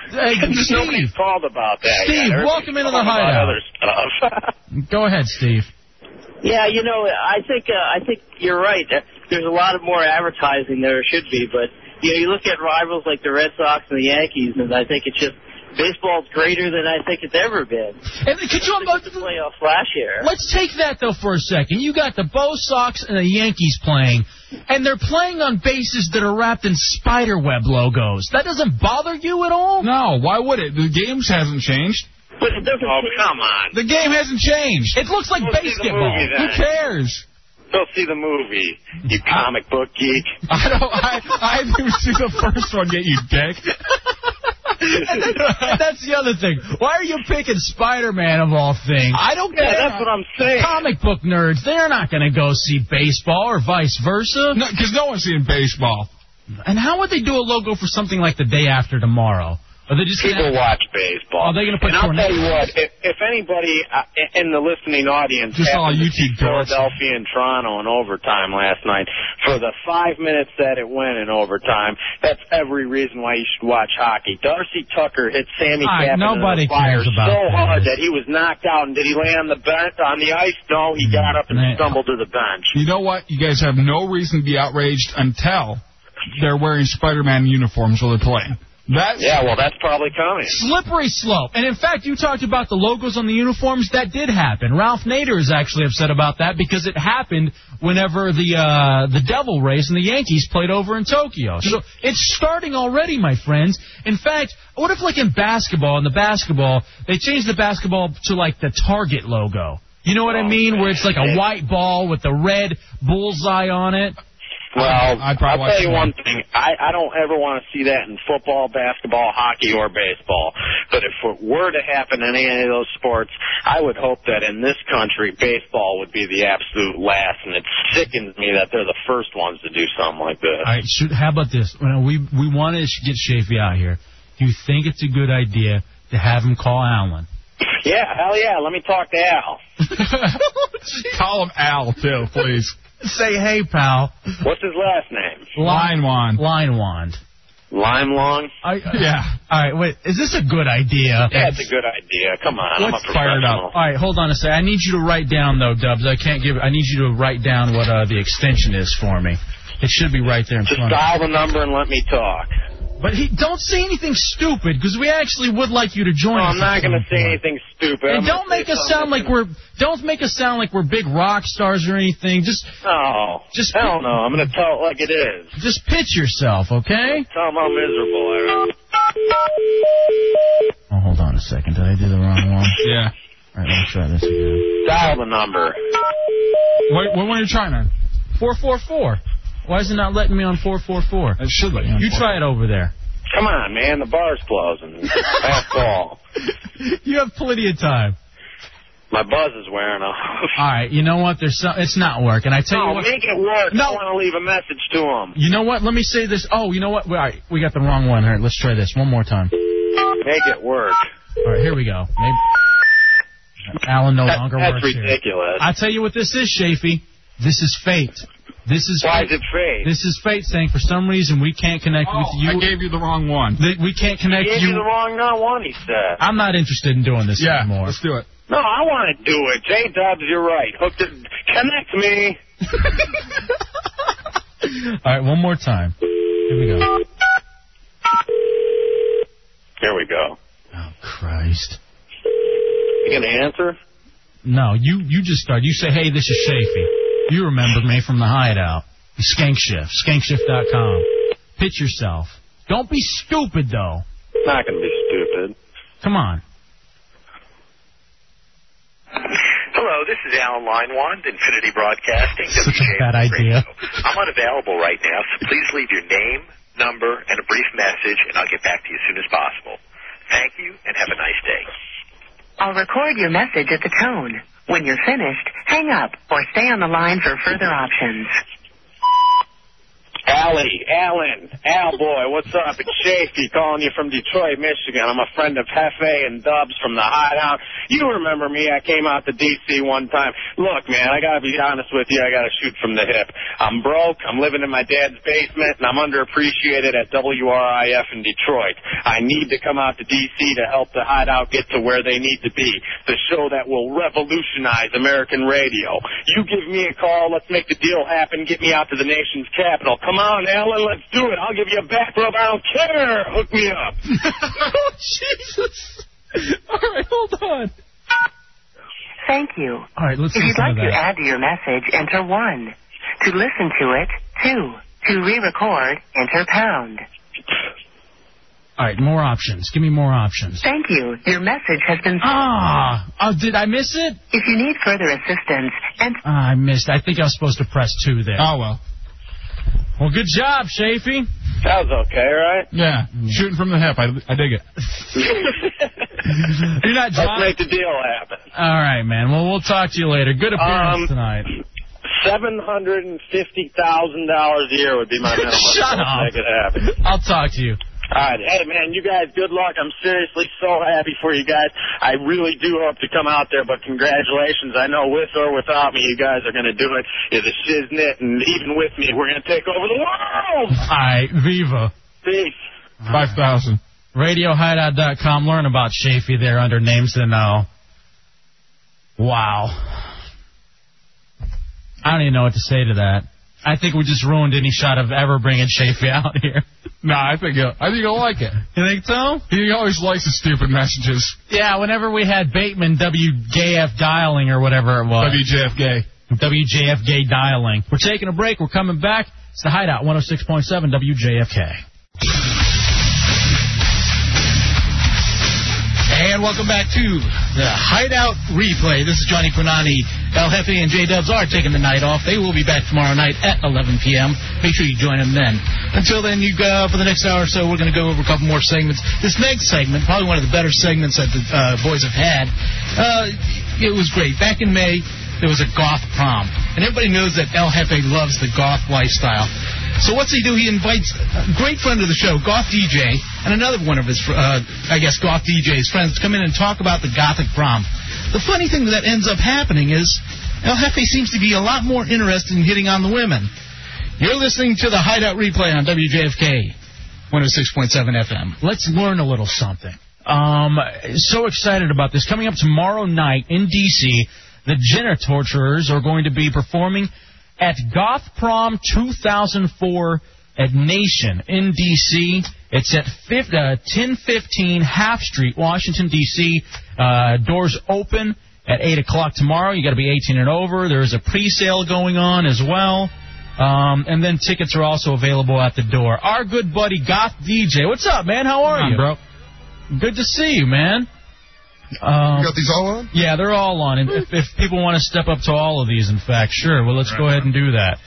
Hey, Nobody's Steve, called about that. Steve, yet. Everybody's welcome into the calling about hideout. Go ahead, Steve. Yeah, you know, I think uh, I think you're right. There's a lot of more advertising there should be. But you know, you look at rivals like the Red Sox and the Yankees, and I think it's just baseball's greater than I think it's ever been. And could you the playoffs last year? Let's take that though for a second. You got the Bo Sox and the Yankees playing, and they're playing on bases that are wrapped in spider web logos. That doesn't bother you at all? No, why would it? The games hasn't changed. But it doesn't. Oh, come on. The game hasn't changed. It looks like Go see the basketball. movie, Who then. cares? Go see the movie, you comic book geek. I don't. I I didn't even see the first one yet, you dick. and, and that's the other thing. Why are you picking Spider-Man of all things? I don't Yeah, care. that's what I'm saying. Comic book nerds, they're not going to go see baseball or vice versa. No, because no one's seeing baseball. And how would they do a logo for something like the day after tomorrow? Are they just People gonna watch baseball. Are they gonna put and I'll tell you what, if, if anybody uh, in the listening audience Just all happened to YouTube. Philadelphia and Toronto in overtime last night, for the five minutes that it went in overtime, that's every reason why you should watch hockey. Darcy Tucker hit Sami All right, Kapanen nobody the fire cares about so that. hard that he was knocked out. And did he lay on the bench on the ice? No, he got up and Man. stumbled to the bench. You know what? You guys have no reason to be outraged until they're wearing Spider-Man uniforms while they're playing. That's Yeah, well, that's probably coming. Slippery slope. And in fact, you talked about the logos on the uniforms. That did happen. Ralph Nader is actually upset about that because it happened whenever the uh, the Devil Rays and the Yankees played over in Tokyo. So it's starting already, my friends. In fact, what if like in basketball, in the basketball, they changed the basketball to like the Target logo? You know what I mean? Where it's like a white ball with the red bullseye on it. Well, I'd probably I'll tell you one thing. I, I don't ever want to see that in football, basketball, hockey, or baseball. But if it were to happen in any of those sports, I would hope that in this country, baseball would be the absolute last. And it sickens me that they're the first ones to do something like this. All right, should, how about this? We we want to get Shafee out here. Do you think it's a good idea to have him call Alan? Yeah, hell yeah. Let me talk to Al. Call him Al too, please. Say, hey, pal. What's his last name? Line one. Line wand. Lime Long? I, Yeah. All right, wait. Is this a good idea? Yeah, it's a good idea. Come on, I'm a Let's fire it up. All right, hold on a second. I need you to write down though, Dubs. I can't give. I need you to write down what uh, the extension is for me. It should be right there in Just front. of dial the number and let me talk. But he don't say anything stupid because we actually would like you to join No, us. I'm not going to say anything stupid. And I'm don't make us sound like we're don't make us sound like we're big rock stars or anything. Just No. Just- hell no. I'm going to tell it like it is. just pitch yourself, okay? Tell them how miserable I am. Oh, hold on a second. Did I do the wrong one? Yeah. All right, let's try this again. Dial the number. Wait, what one are you trying on? Four four four. Why is it not letting me on four four four? It should let you. on You try it over there. Come on, man. The bar's closing. Last call. You have plenty of time. My buzz is wearing off. All right, you know what? There's some, it's not working. I tell you No, what. make it work. No. I want to leave a message to him. You know what? Let me say this. Oh, you know what? All right, we got the wrong one. All right, let's try this one more time. Make it work. All right, here we go. Maybe Alan no That- longer that's works here. ridiculous. I tell you what this is, Shafee. This is fate. This is Why fate. is it fake? This is fate saying for some reason we can't connect Oh, with you. I gave you the wrong one. that we can't He connect gave you. you the wrong not one, he said. I'm not interested in doing this Yeah, anymore. let's do it. No, I want to do it. J Dubs, you're right. Hooked it. Connect me. All right, one more time. Here we go. Here we go. Oh Christ. You gonna answer? No, you you just start. You say, hey, this is Shafee. You remember me from the hideout. Skank Shift. Skankshift.com. Pitch yourself. Don't be stupid, though. Not gonna be stupid. Come on. Hello, this is Alan Leinwand, Infinity Broadcasting. Such a WJM bad idea. I'm unavailable right now, so please leave your name, number, and a brief message, and I'll get back to you as soon as possible. Thank you, and have a nice day. I'll record your message at the tone. When you're finished, hang up or stay on the line for further options. Allie, Alan, Al boy, what's up? It's Shafee calling you from Detroit, Michigan. I'm a friend of Jefe and Dubs from the Hideout. You remember me? I came out to D.C. one time. Look, man, I gotta be honest with you. I gotta shoot from the hip. I'm broke. I'm living in my dad's basement, and I'm underappreciated at WRIF in Detroit. I need to come out to D.C. to help the Hideout get to where they need to be. The show that will revolutionize American radio. You give me a call. Let's make the deal happen. Get me out to the nation's capital. Come on, Alan, let's do it. I'll give you a back rub. I don't care. Hook me up. oh, Jesus. All right, hold on. Thank you. All right, let's see. If you'd like to to add to your message, enter 1. To listen to it, 2. To re-record, enter pound. All right, more options. Give me more options. Thank you. Your message has been... Ah, oh, did I miss it? If you need further assistance, and... Ah, I missed. I think I was supposed to press two there. Oh well. Well, good job, Shafee. That was okay, right? Yeah, shooting from the hip. I, I dig it. You're not Let's John. make the deal happen. All right, man. Well, we'll talk to you later. Good appearance Um, tonight. Seven hundred and fifty thousand dollars a year would be my minimum. Shut Let's up. Make it happen. I'll talk to you. All right, hey man, you guys, good luck. I'm seriously so happy for you guys. I really do hope to come out there, but congratulations. I know with or without me, you guys are going to do it. It's a shiznit, and even with me, we're going to take over the world. All right, Viva. Peace. Five thousand. RadioHideout.com. Learn about Shafee there under names to know. Uh, wow. I don't even know what to say to that. I think we just ruined any shot of ever bringing Shafee out here. Nah, I think he'll, I think he'll like it. You think so? He always likes the stupid messages. Yeah, whenever we had Bateman WJF dialing or whatever it was. WJFK. WJF gay dialing. We're taking a break. We're coming back. It's the Hideout 106.7 WJFK. And welcome back to the Hideout Replay. This is Johnny Punani. El Jefe and J Dubs are taking the night off. They will be back tomorrow night at 11 p.m. Make sure you join them then. Until then, you go for the next hour or so. We're going to go over a couple more segments. This next segment, probably one of the better segments that the uh, boys have had. Uh, it was great. Back in May, there was a goth prom, and everybody knows that El Jefe loves the goth lifestyle. So what's he do? He invites a great friend of the show, Goth DJ, and another one of his, uh, I guess, Goth DJ's friends to come in and talk about the Gothic prom. The funny thing that ends up happening is El Jefe seems to be a lot more interested in hitting on the women. You're listening to the Hideout Replay on WJFK 106.7 FM. Let's learn a little something. Um, so excited about this. Coming up tomorrow night in D.C., the Genitorturers are going to be performing at Goth Prom 2004 at Nation in D.C. It's at uh, 1015 Half Street, Washington, D.C. Uh, doors open at 8 o'clock tomorrow. You got to be 18 and over. There's a pre-sale going on as well. Um, and then tickets are also available at the door. Our good buddy Goth DJ. What's up, man? How are Come on, you? bro. Good to see you, man. Um, You got these all on? yeah, they're all on. And if, if people want to step up to all of these, in fact, sure. Well, let's go ahead and do that.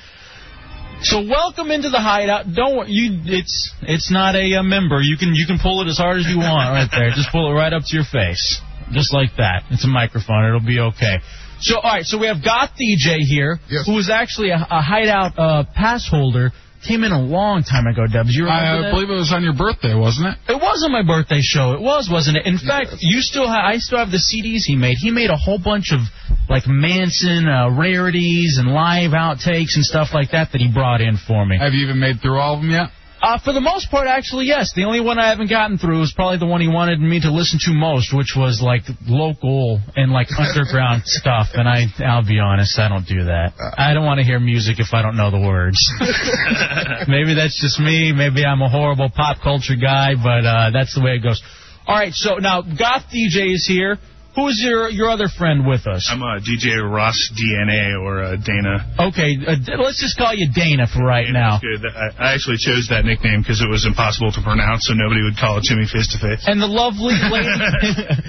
So welcome into the hideout. Don't you? It's it's not a, uh member. You can you can pull it as hard as you want right there. Just pull it right up to your face, just like that. It's a microphone. It'll be okay. So all right. So we have Goth DJ here, who is actually a, a hideout uh, pass holder. Came in a long time ago, Dubs. You remember I believe it was on your birthday, wasn't it? It wasn't my birthday show. It was, wasn't it? In fact, you still have. I still have the CDs he made. He made a whole bunch of like Manson uh, rarities and live outtakes and stuff like that that he brought in for me. Have you even made through all of them yet? Uh, for the most part, actually, yes. The only one I haven't gotten through is probably the one he wanted me to listen to most, which was like local and like underground stuff. And I, I'll be honest, I don't do that. I don't want to hear music if I don't know the words. maybe that's just me. Maybe I'm a horrible pop culture guy, but uh, that's the way it goes. All right, so now Goth DJ is here. Who is your your other friend with us? I'm uh, DJ Ross DNA or uh, Dana. Okay, uh, let's just call you Dana for right now. Good. I, I actually chose that nickname because it was impossible to pronounce, so nobody would call it to me face to face. And the lovely lady,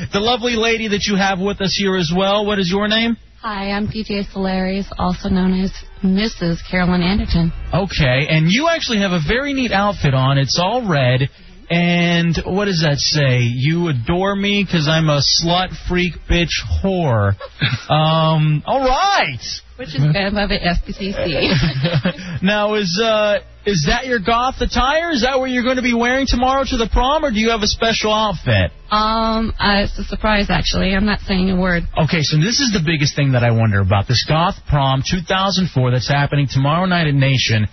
the lovely lady that you have with us here as well. What is your name? Hi, I'm DJ Solarius, also known as Mrs. Carolyn Anderton. Okay, and you actually have a very neat outfit on. It's all red, And what does that say? You adore me because I'm a slut, freak, bitch, whore. Um, all right. Which is good above it, SBCC. now, is uh, is that your goth attire? Is that what you're going to be wearing tomorrow to the prom, or do you have a special outfit? um, uh, it's a surprise, actually. I'm not saying a word. Okay, so this is the biggest thing that I wonder about this goth prom 2004 that's happening tomorrow night at Nation.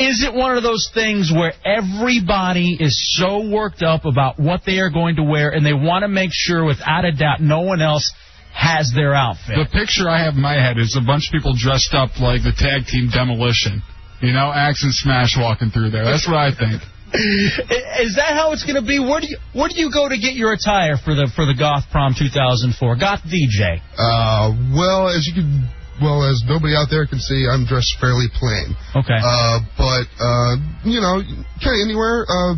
Is it one of those things where everybody is so worked up about what they are going to wear and they want to make sure, without a doubt, no one else has their outfit? The picture I have in my head is a bunch of people dressed up like the tag team Demolition. You know, Axe and Smash walking through there. That's what I think. Is that how it's going to be? Where do you where do you go to get your attire for the for the Goth Prom 2004? Goth DJ. Uh, well, as you can, well, as nobody out there can see, I'm dressed fairly plain. Okay. Uh, but, uh, you know, kind of anywhere. Uh,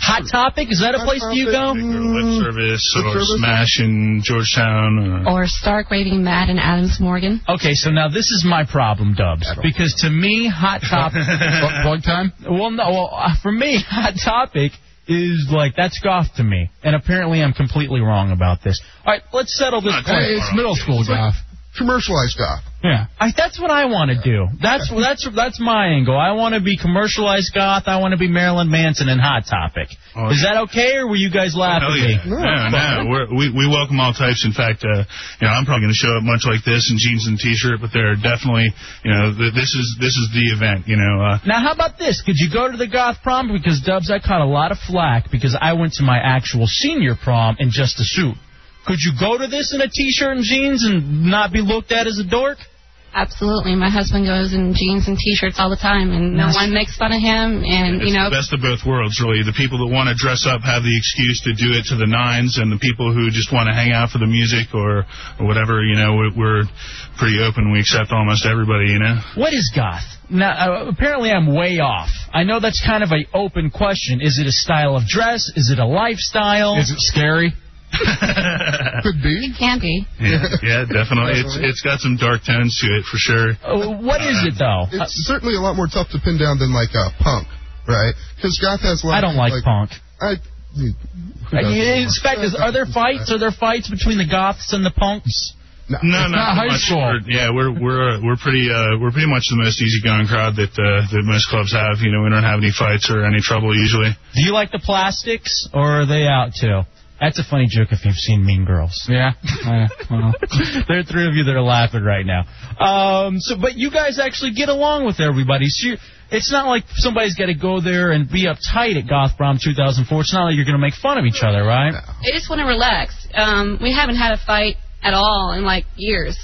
Hot Topic is that a place you go? Lip service Lip or service? Smash in Georgetown. Or... Or Stark raving mad and Adams Morgan. Okay, so now this is my problem, Dubs, because to me, Hot Topic. Bug time? Well, no. Well, uh, for me, Hot Topic is like that's goth to me, and apparently I'm completely wrong about this. All right, let's settle this. Hey, it's middle school goth. Commercialized goth. Yeah. I, that's what I want to do. That's that's that's my angle. I want to be commercialized goth. I want to be Marilyn Manson and Hot Topic. Oh, Is that okay, or were you guys laughing at yeah. me? No, no. We're, we we welcome all types. In fact, uh, you know, I'm probably going to show up much like this in jeans and t-shirt, but there are definitely, you know, th- this is this is the event. You know, uh, Now, how about this? Could you go to the goth prom? Because Dubs, I caught a lot of flack because I went to my actual senior prom in just a suit. Could you go to this in a t-shirt and jeans and not be looked at as a dork? Absolutely. My husband goes in jeans and t-shirts all the time, and no Nice. one makes fun of him. And it's you know, the best of both worlds, really. The people that want to dress up have the excuse to do it to the nines, and the people who just want to hang out for the music or or whatever, you know, we're, we're pretty open. We accept almost everybody, you know. What is goth? Now, uh, apparently I'm way off. I know that's kind of an open question. Is it a style of dress? Is it a lifestyle? Is it scary? Could be. it can be. Yeah, yeah, definitely. It's it's got some dark tones to it for sure. Uh, what is it though? It's certainly a lot more tough to pin down than like uh, punk, right? Because goth has a lot. I don't like, punk. I. who Uh. In fact, is, are there fights? Are there fights between the goths and the punks? No, No, not, not high much. school. We're, yeah, we're we're uh, we're pretty uh, we're pretty much the most easygoing crowd that uh, that most clubs have. You know, we don't have any fights or any trouble usually. Do you like the plastics, or are they out too? That's a funny joke if you've seen Mean Girls. Yeah. Well. there are three of you that are laughing right now. Um, so, but you guys actually get along with everybody. So you, it's not like somebody's got to go there and be uptight at Goth Prom 2004. It's not like you're going to make fun of each other, right? I just want to relax. Um, we haven't had a fight at all in like years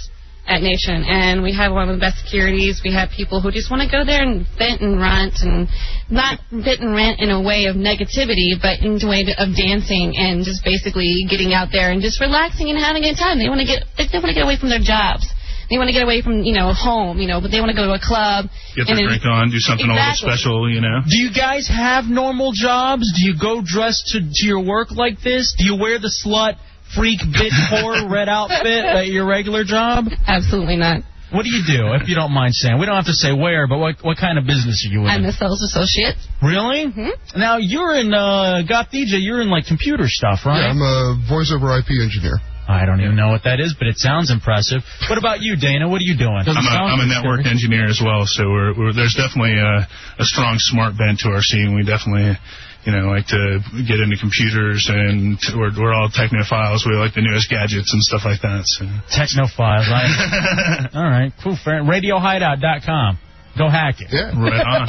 at Nation, and we have one of the best securities. We have people who just want to go there and vent and rant, and not vent and rant in a way of negativity, but in a way of dancing and just basically getting out there and just relaxing and having a good time. They want to get they want to get away from their jobs. They want to get away from you know home, you know, but they want to go to a club. Get and their then- drink on, do something a little special, you know. Do you guys have normal jobs? Do you go dressed to, to your work like this? Do you wear the slut, freak, bitch, whore, red outfit at your regular job? Absolutely not. What do you do, if you don't mind saying? We don't have to say where, but what what kind of business are you in? I'm a sales associate. Really? Mm-hmm. Now you're in uh, Goth DJ. You're in like computer stuff, right? Yeah, I'm a voice over IP engineer. I don't even know what that is, but it sounds impressive. What about you, Dana? What are you doing? I'm a, I'm a network engineer as well, so we're, we're, there's definitely a, a strong smart bent to our scene. We definitely, you know, like to get into computers, and t- we're, we're all technophiles. We like the newest gadgets and stuff like that. So. Technophiles. I... All right, cool. Fair. RadioHideout.com. Go hack it. Yeah. Right on.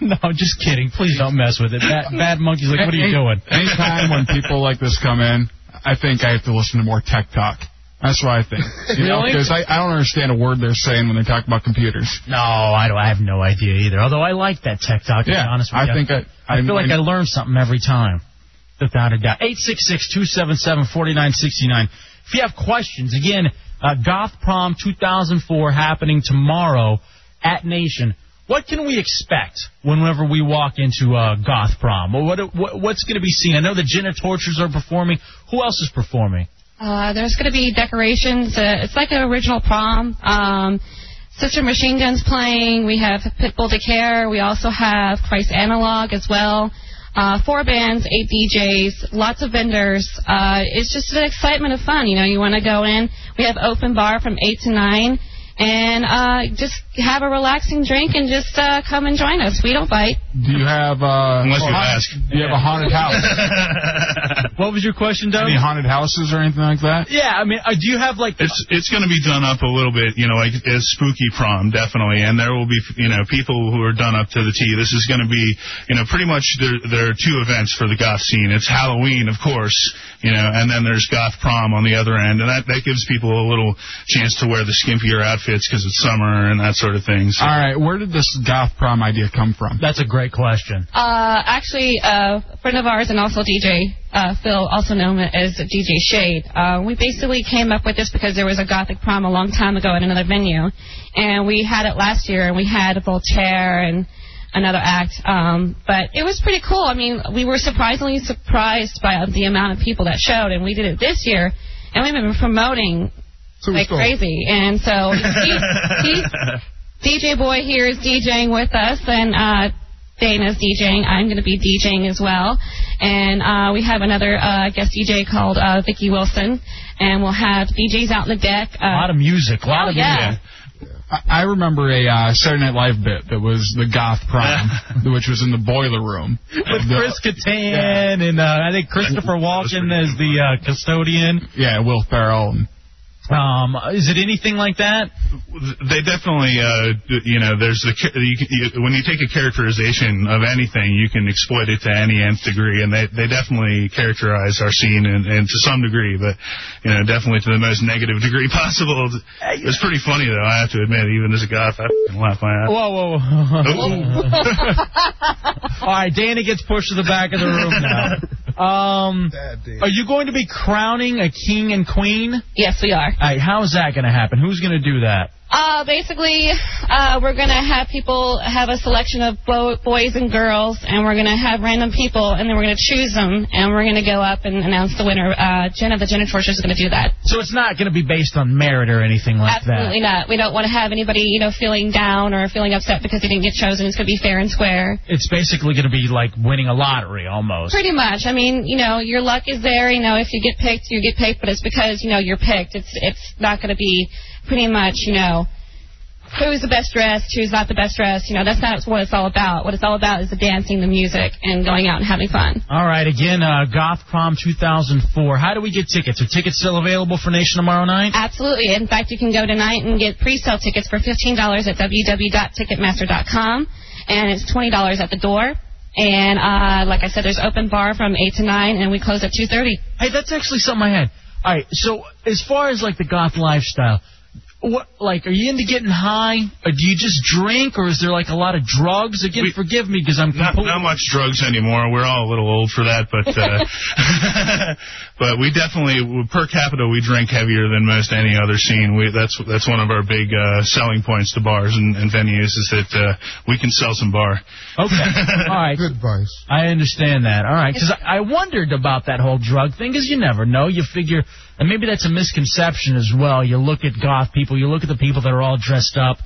no, just kidding. Please don't mess with it. Bad, bad monkeys. Like, what are you doing? Anytime when people like this come in, I think I have to listen to more tech talk. That's what I think. You Really? because I, I don't understand a word they're saying when they talk about computers. No, I don't. I have no idea either. Although I like that tech talk. To Yeah, be honest with I you. think I- I feel I- like I learn something every time, without a doubt. Eight six six two seven seven forty nine sixty nine. If you have questions, again, uh, Goth Prom 2004 happening tomorrow at Nation. What can we expect whenever we walk into uh, Goth Prom? What, what what's going to be seen? I know the Genitorturers are performing. Who else is performing? Uh, there's going to be decorations. Uh, it's like an original prom. Um, Sister Machine Gun's playing. We have Pitbull Care. We also have Christ Analog as well. Uh, four bands, eight DJs, lots of vendors. Uh, it's just an excitement of fun. You know, you want to go in. We have open bar from 8 to 9. And uh, just have a relaxing drink and just uh, come and join us. We don't bite. Do you have uh Unless you haunted- ask. Do you have a haunted house? what was your question, Doug? Any haunted houses or anything like that? Yeah, I mean, uh, do you have like It's it's going to be done up a little bit, you know, like as spooky prom, definitely, and there will be, you know, people who are done up to the T. This is going to be, you know, pretty much there there are two events for the goth scene. It's Halloween, of course, you know, and then there's goth prom on the other end, and that that gives people a little chance to wear the skimpier outfits because it's summer and that sort of thing. So. All right, where did this goth prom idea come from? That's a great question. Uh, actually, uh, a friend of ours and also DJ uh, Phil, also known as DJ Shade. Uh, we basically came up with this because there was a gothic prom a long time ago at another venue, and we had it last year, and we had Voltaire and another act. Um, but it was pretty cool. I mean, we were surprisingly surprised by the amount of people that showed, and we did it this year, and we've been promoting like cool. crazy. And so he, he, DJ Boy here is DJing with us, and uh, Dana's DJing. I'm going to be DJing as well. And uh, we have another uh, guest DJ called uh, Vicky Wilson, and we'll have DJs out on the deck. Uh, a lot of music, a lot oh, of yeah. music. I I remember a uh, Saturday Night Live bit that was the goth prom, which was in the boiler room. With Chris Kattan and uh, I think Christopher Walken as the uh, custodian. Yeah, Will Ferrell. And, Um, is it anything like that? they definitely, uh, you know, there's the you, you, when you take a characterization of anything, you can exploit it to any nth degree, and they they definitely characterize our scene and, and to some degree, but you know, definitely to the most negative degree possible. It's pretty funny though, I have to admit, even as a goth, I laugh my ass. Whoa, whoa, whoa. All right, Dana gets pushed to the back of the room now. Um, are you going to be crowning a king and queen? Yes, we are. All right, how is that going to happen? Who's going to do that? Uh, basically, uh, we're gonna have people have a selection of bo- boys and girls, and we're gonna have random people, and then we're gonna choose them, and we're gonna go up and announce the winner. Uh, Jenna, the Jenna Torch, is gonna do that. So it's not going to be based on merit or anything like that. Absolutely not. We don't want to have anybody, you know, feeling down or feeling upset because they didn't get chosen. It's gonna be fair and square. It's basically going to be like winning a lottery almost. Pretty much. I mean, you know, your luck is there. You know, if you get picked, you get picked, but it's because you know you're picked. It's it's not going to be pretty much, you know, who's the best dressed, who's not the best dressed. You know, that's not what it's all about. What it's all about is the dancing, the music, and going out and having fun. All right, again, uh, Goth Prom 2004. How do we get tickets? Are tickets still available for Nation tomorrow night? Absolutely. In fact, you can go tonight and get pre-sale tickets for $15 at www.ticketmaster.com, and it's $20 at the door. And uh, like I said, there's open bar from 8 to 9, and we close at 2.30. Hey, that's actually something I had. All right, so as far as like the goth lifestyle, what like are you into getting high, or do you just drink, or is there like a lot of drugs? Again, forgive me because I'm Not, not much drugs anymore. We're all a little old for that, but uh, but we definitely per capita we drink heavier than most any other scene. We that's that's one of our big uh, selling points to bars and, and venues is that uh, we can sell some bar. Okay, all right. Good advice. I understand that. All right, because I, I wondered about that whole drug thing, because you never know. You figure, and maybe that's a misconception as well. You look at goth people, you look at the people that are all dressed up,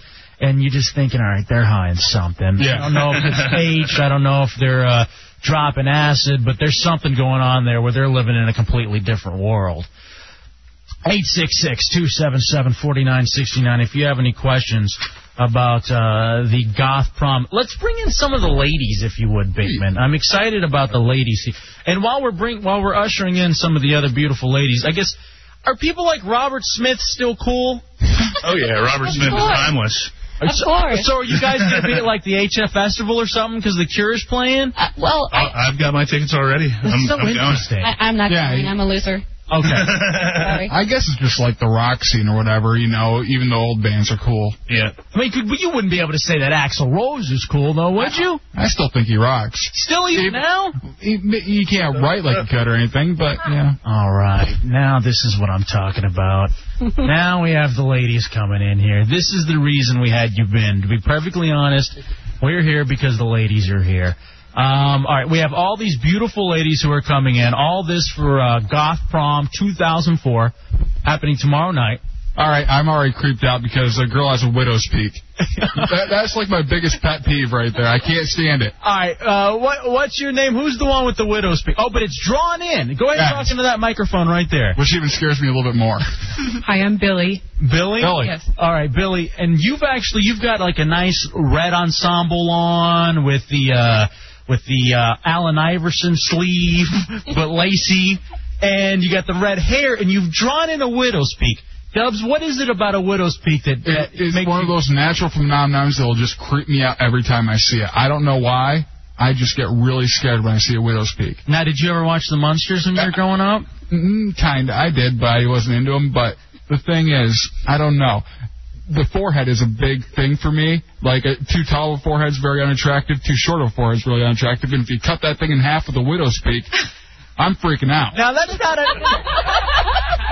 and you're just thinking, all right, they're high in something. Yeah. I don't know if it's staged. I don't know if they're uh, dropping acid, but there's something going on there where they're living in a completely different world. 866-277-4969 if you have any questions about uh, the goth prom. Let's bring in some of the ladies, if you would, Bigman. I'm excited about the ladies. And while we're bring while we're ushering in some of the other beautiful ladies, I guess are people like Robert Smith still cool? Oh yeah, Robert Smith is timeless. Of so, course. So are you guys gonna be at like the HFStival or something because the Cure is playing? Uh, well, I, I, I've got my tickets already. I'm, so I'm going. interesting. I, I'm not Yeah, going. I'm a loser. Okay. Sorry. I guess it's just like the rock scene or whatever, you know, even the old bands are cool. Yeah. I mean, could, you wouldn't be able to say that Axl Rose is cool, though, would you? I still think he rocks. Still even now? He, he can't write like a cut or anything, but yeah. All right. Now this is what I'm talking about. now we have the ladies coming in here. This is the reason we had you been. To be perfectly honest, we're here because the ladies are here. Um, all right, we have all these beautiful ladies who are coming in. All this for uh, Goth Prom 2004, happening tomorrow night. All right, I'm already creeped out because a girl has a widow's peak. that, that's like my biggest pet peeve right there. I can't stand it. All right, uh, what what's your name? Who's the one with the widow's peak? Oh, but it's drawn in. Go ahead and talk into that microphone right there. Which even scares me a little bit more. Hi, I'm Billy. Billy? Billy. Yes. All right, Billy, and you've actually you've got like a nice red ensemble on with the uh with the uh Allen Iverson sleeve, but lacy, and you got the red hair, and you've drawn in a widow's peak. Dubs, what is it about a widow's peak that, that It, it's one of those natural phenomenons that will just creep me out every time I see it. I don't know why. I just get really scared when I see a widow's peak. Now, did you ever watch the Munsters when you were growing up? Mm, kinda. I did, but I wasn't into them. But the thing is, I don't know. The forehead is a big thing for me. Like, a, too tall of a forehead's very unattractive. Too short of a forehead's really unattractive. And if you cut that thing in half with a widow's peak, I'm freaking out. Now that's not a.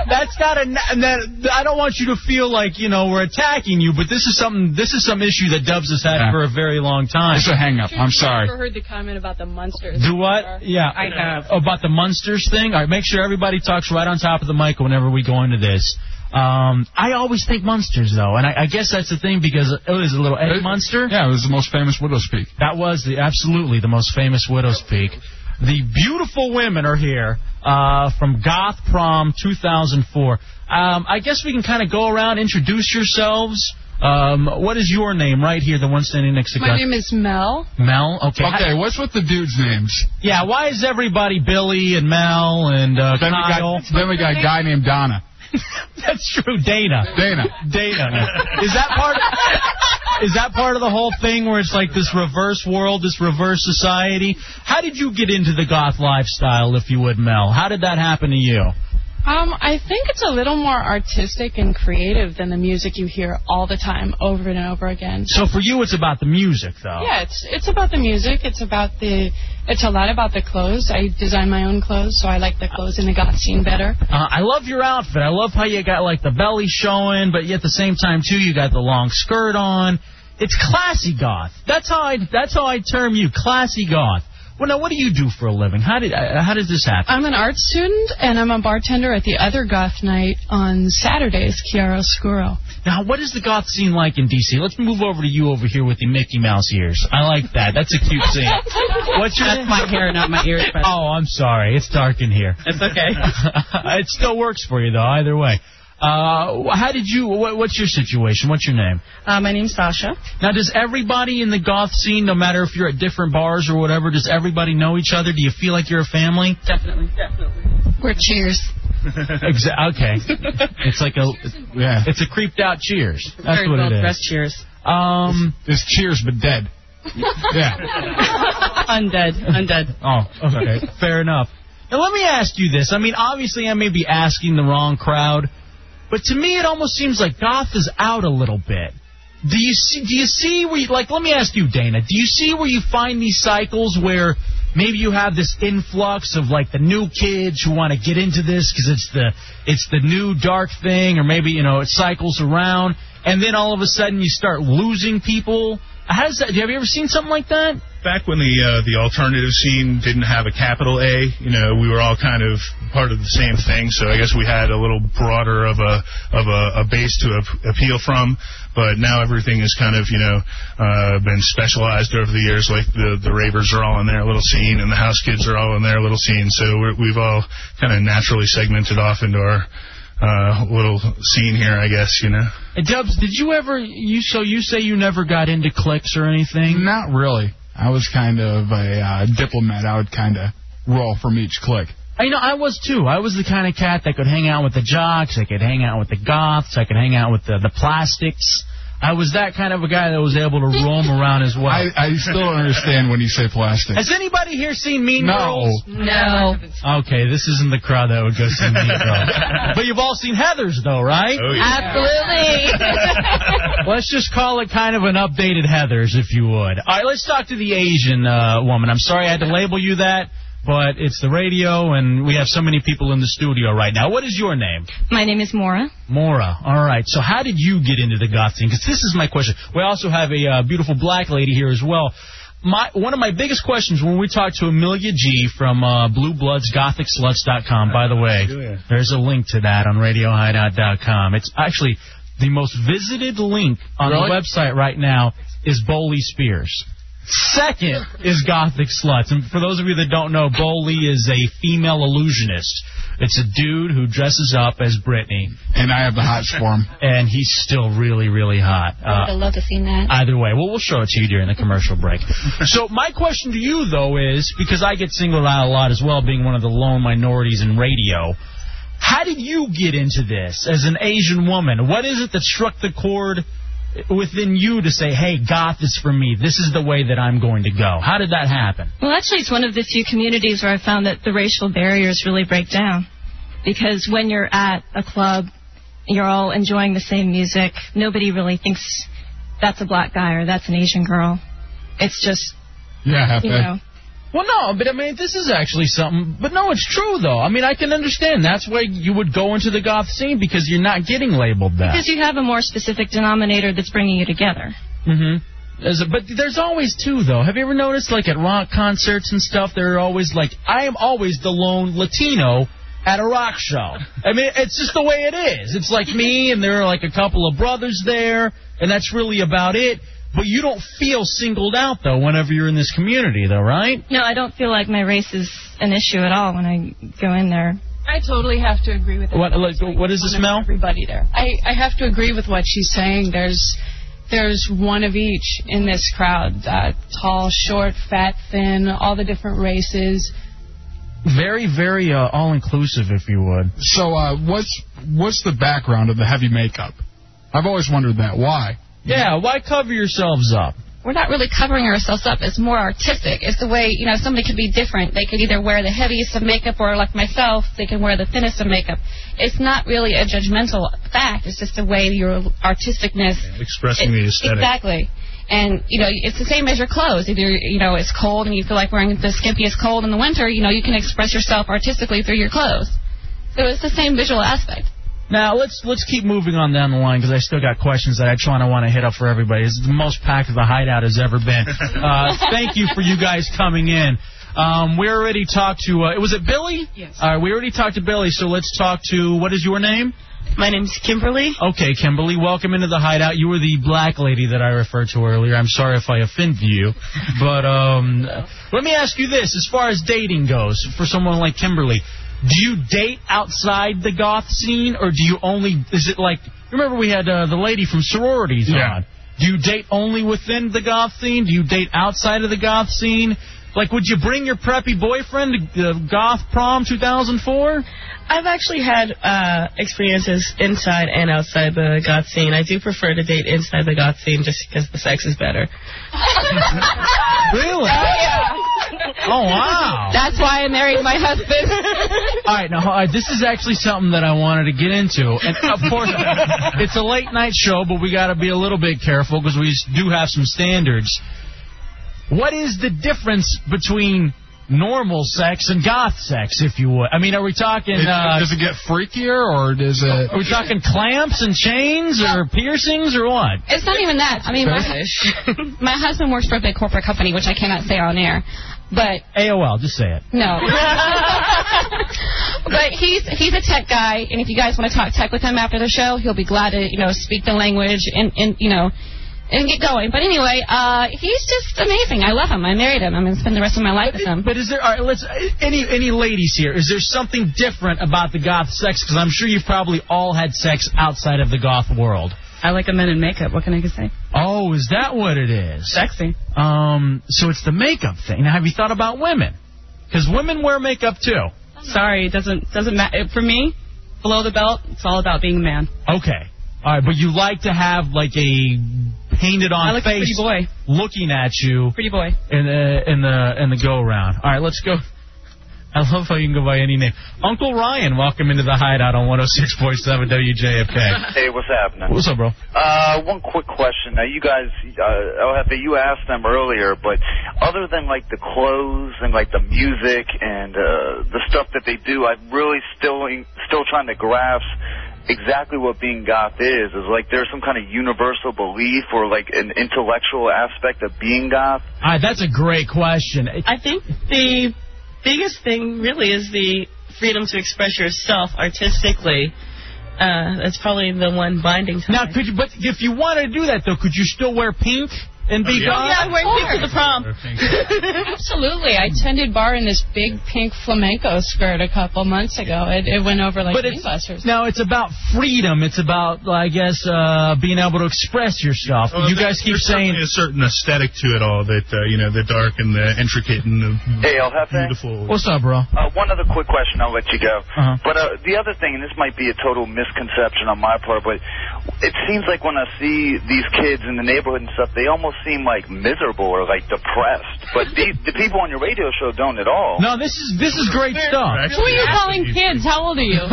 That's not a. And that I don't want you to feel like you know we're attacking you, but this is something. This is some issue that Dubs has had Yeah. for a very long time. It's a hang up. I'm sorry. Never heard the comment about the Munsters. Do what? Yeah, I have. About the Munsters thing? All right, make sure everybody talks right on top of the mic whenever we go into this. Um, I always think Munsters, though, and I, I guess that's the thing because it was a little Eddie Munster. Yeah, it was the most famous widow's peak. That was the absolutely the most famous widow's peak. The beautiful women are here uh, from Goth Prom 2004. Um, I guess we can kind of go around, introduce yourselves. Um, what is your name right here, the one standing next to me? My Goth? name is Mel. Mel. Okay. Okay, what's with the dudes' names? Yeah, why is everybody Billy and Mel and uh, Then we got then we got a guy named Donna. That's true, Dana. Dana. Dana. Is that part? Is that part of the whole thing where it's like this reverse world, this reverse society? How did you get into the goth lifestyle, if you would, Mel? How did that happen to you? Um, I think it's a little more artistic and creative than the music you hear all the time, over and over again. So for you, it's about the music, though. Yeah, it's it's about the music. It's about the. It's a lot about the clothes. I design my own clothes, so I like the clothes in the goth scene better. Uh, I love your outfit. I love how you got like the belly showing, but yet at the same time too, you got the long skirt on. It's classy goth. That's how I. That's how I term you, classy goth. Well, now what do you do for a living? How did uh, how does this happen? I'm an art student, and I'm a bartender at the other goth night on Saturdays, Chiaroscuro. Now, what is the goth scene like in D.C.? Let's move over to you over here with the Mickey Mouse ears. I like that. That's a cute scene. What's your That's my hair, not my ears. But Oh, I'm sorry. It's dark in here. it's okay. it still works for you, though, either way. Uh, how did you, what, what's your situation? What's your name? Uh, my name's Sasha. Now, does everybody in the goth scene, no matter if you're at different bars or whatever, does everybody know each other? Do you feel like you're a family? Definitely, definitely. We're cheers. Exa- okay. It's like a, Yeah. it's a creeped out cheers. That's Very what well it is. dressed. Cheers. Um, It's Cheers but dead. Yeah. Undead, undead. Oh, okay. Fair enough. Now, let me ask you this. I mean, obviously, I may be asking the wrong crowd, but to me, it almost seems like goth is out a little bit. Do you see? Do you see where? You, like, let me ask you, Dana. Do you see where you find these cycles where maybe you have this influx of like the new kids who want to get into this because it's the it's the new dark thing, or maybe you know it cycles around, and then all of a sudden you start losing people. How does that? Have you ever seen something like that? Back when the uh, the alternative scene didn't have a capital A, you know, we were all kind of part of the same thing. So I guess we had a little broader of a of a, a base to ap- appeal from. But now everything is kind of you know uh, been specialized over the years. Like the the ravers are all in their little scene, and the house kids are all in their little scene. So we're, we've all kind of naturally segmented off into our uh, little scene here, I guess. You know. Hey, Dubs, did you ever you so you say you never got into cliques or anything? Not really. I was kind of a uh, diplomat. I would kind of roll from each clique. I know I was too. I was the kind of cat that could hang out with the jocks. I could hang out with the goths. I could hang out with the, the plastics. I was that kind of a guy that was able to roam around as well. I, I still don't understand when you say plastic. Has anybody here seen Mean No. Girls? No. No. Okay, this isn't the crowd that would go see Mean Girls. but you've all seen Heather's, though, right? Oh, yeah. Absolutely. Let's just call it kind of an updated Heather's, if you would. All right, let's talk to the Asian uh, woman. I'm sorry I had to label you that, but it's the radio, and we have so many people in the studio right now. What is your name? My name is Mora. Mora. All right. So how did you get into the goth scene? Because this is my question. We also have a uh, beautiful black lady here as well. my one of my biggest questions when we talked to Amelia G from uh, BlueBloodsGothicSluts.com. By the way, there's a link to that on RadioHideout.com. It's actually the most visited link on Really? the website right now is Bowley Spears. Second is Gothic Sluts. And for those of you that don't know, Bowley is a female illusionist. It's a dude who dresses up as Britney. And I have the hots for him. And he's still really, really hot. I would have loved to see that. Uh, either way, well, we'll show it to you during the commercial break. so my question to you, though, is because I get singled out a lot as well, being one of the lone minorities in radio. How did you get into this as an Asian woman? What is it that struck the chord within you to say, "Hey, goth is for me. This is the way that I'm going to go"? How did that happen? Well, actually, it's one of the few communities where I found that the racial barriers really break down. Because when you're at a club, you're all enjoying the same music. Nobody really thinks that's a black guy or that's an Asian girl. It's just, Yeah, you know. Well, no, but I mean, this is actually something. But no, it's true though. I mean, I can understand. That's why you would go into the goth scene because you're not getting labeled that. Because you have a more specific denominator that's bringing you together. Mm-hmm. There's a, but there's always two though. Have you ever noticed, like at rock concerts and stuff, there are always like I am always the lone Latino at a rock show. I mean, it's just the way it is. It's like me, and there are like a couple of brothers there, and that's really about it. But you don't feel singled out though whenever you're in this community, though, right? No, I don't feel like my race is an issue at all when I go in there. I totally have to agree with that. What like, what is this, Mel? Everybody there. I, I have to agree with what she's saying. There's there's one of each in this crowd. Uh, tall, short, fat, thin, all the different races. Very, very uh, all-inclusive, if you would. So, uh, what's what's the background of the heavy makeup? I've always wondered that. Why? Yeah, why cover yourselves up? We're not really covering ourselves up. It's more artistic. It's the way, you know, somebody could be different. They could either wear the heaviest of makeup or, like myself, they can wear the thinnest of makeup. It's not really a judgmental fact. It's just the way your artisticness. Expressing the aesthetic. Exactly. And, you know, it's the same as your clothes. Either, you know, it's cold and you feel like wearing the skimpiest cold in the winter, you know, you can express yourself artistically through your clothes. So it's the same visual aspect. Now let's let's keep moving on down the line because I still got questions that I try to want to hit up for everybody. It's the most packed the hideout has ever been. Uh, thank you for you guys coming in. Um, we already talked to. Uh, was it Billy? Yes. All right, we already talked to Billy. So let's talk to. What is your name? My name's Kimberly. Okay, Kimberly, welcome into the hideout. You were the black lady that I referred to earlier. I'm sorry if I offended you, but um, let me ask you this: as far as dating goes, for someone like Kimberly, do you date outside the goth scene, or do you only? Is it like? Remember we had uh, the lady from sororities Yeah. on. Do you date only within the goth scene? Do you date outside of the goth scene? Like, would you bring your preppy boyfriend to uh, Goth Prom 2004? I've actually had uh, experiences inside and outside the goth scene. I do prefer to date inside the goth scene just because the sex is better. Really? Oh wow! That's why I married my husband. All right, now all right, this is actually something that I wanted to get into, and of course, it's a late night show, but we got to be a little bit careful because we do have some standards. What is the difference between normal sex and goth sex, if you would? I mean, are we talking? It- Uh, does it get freakier, or does it? are we talking clamps and chains or piercings or what? It's not even that. I mean, my, my husband works for a big corporate company, which I cannot say on air. But AOL, just say it. no. but he's he's a tech guy, and if you guys want to talk tech with him after the show, he'll be glad to you know speak the language and and you know and get going. But anyway, uh, he's just amazing. I love him. I married him. I'm gonna spend the rest of my life with him. But is there all right, let's any any ladies here? Is there something different about the goth sex? Because I'm sure you've probably all had sex outside of the goth world. I like a men in makeup. What can I say? Oh, is that what it is? Sexy. Um, so it's the makeup thing. Now, have you thought about women? Because women wear makeup too. Sorry, it doesn't doesn't matter for me. Below the belt, it's all about being a man. Okay. All right, but you like to have like a painted on I like face looking at you Pretty boy. in the in the in the go around. All right, let's go. I love how you can go by any name. Uncle Ryan, welcome into the hideout on 106.7 WJFK. Hey, what's happening? What's up, bro? Uh, one quick question. Now, you guys, uh, LFA, you asked them earlier, but other than like the clothes and like the music and uh, the stuff that they do, I'm really still still trying to grasp exactly what being goth is. Is like there's some kind of universal belief or like an intellectual aspect of being goth. All right, that's a great question. I think the biggest thing really is the freedom to express yourself artistically. Uh, that's probably the one binding. Now, could you? But if you wanted to do that, though, could you still wear pink and be yeah. goth? Yeah, I wear pink to the prom. Absolutely. I tended bar in this big pink flamenco skirt a couple months ago. It, it went over like But it's, gangbusters. now it's about freedom. It's about, I guess, uh, being able to express yourself. Well, you guys keep saying There's a certain aesthetic to it all that uh, you know the dark and the intricate and the Hey, El Jefe. beautiful. What's up, bro? Uh, one other quick question, I'll let you go. Uh-huh. But uh, the other thing, and this might be a total misconception on my part, but it seems like when I see these kids in the neighborhood and stuff, they almost seem like miserable or like depressed. But the, the people on your radio show don't at all. No, this is this is great stuff. Who are you calling kids? How old are you?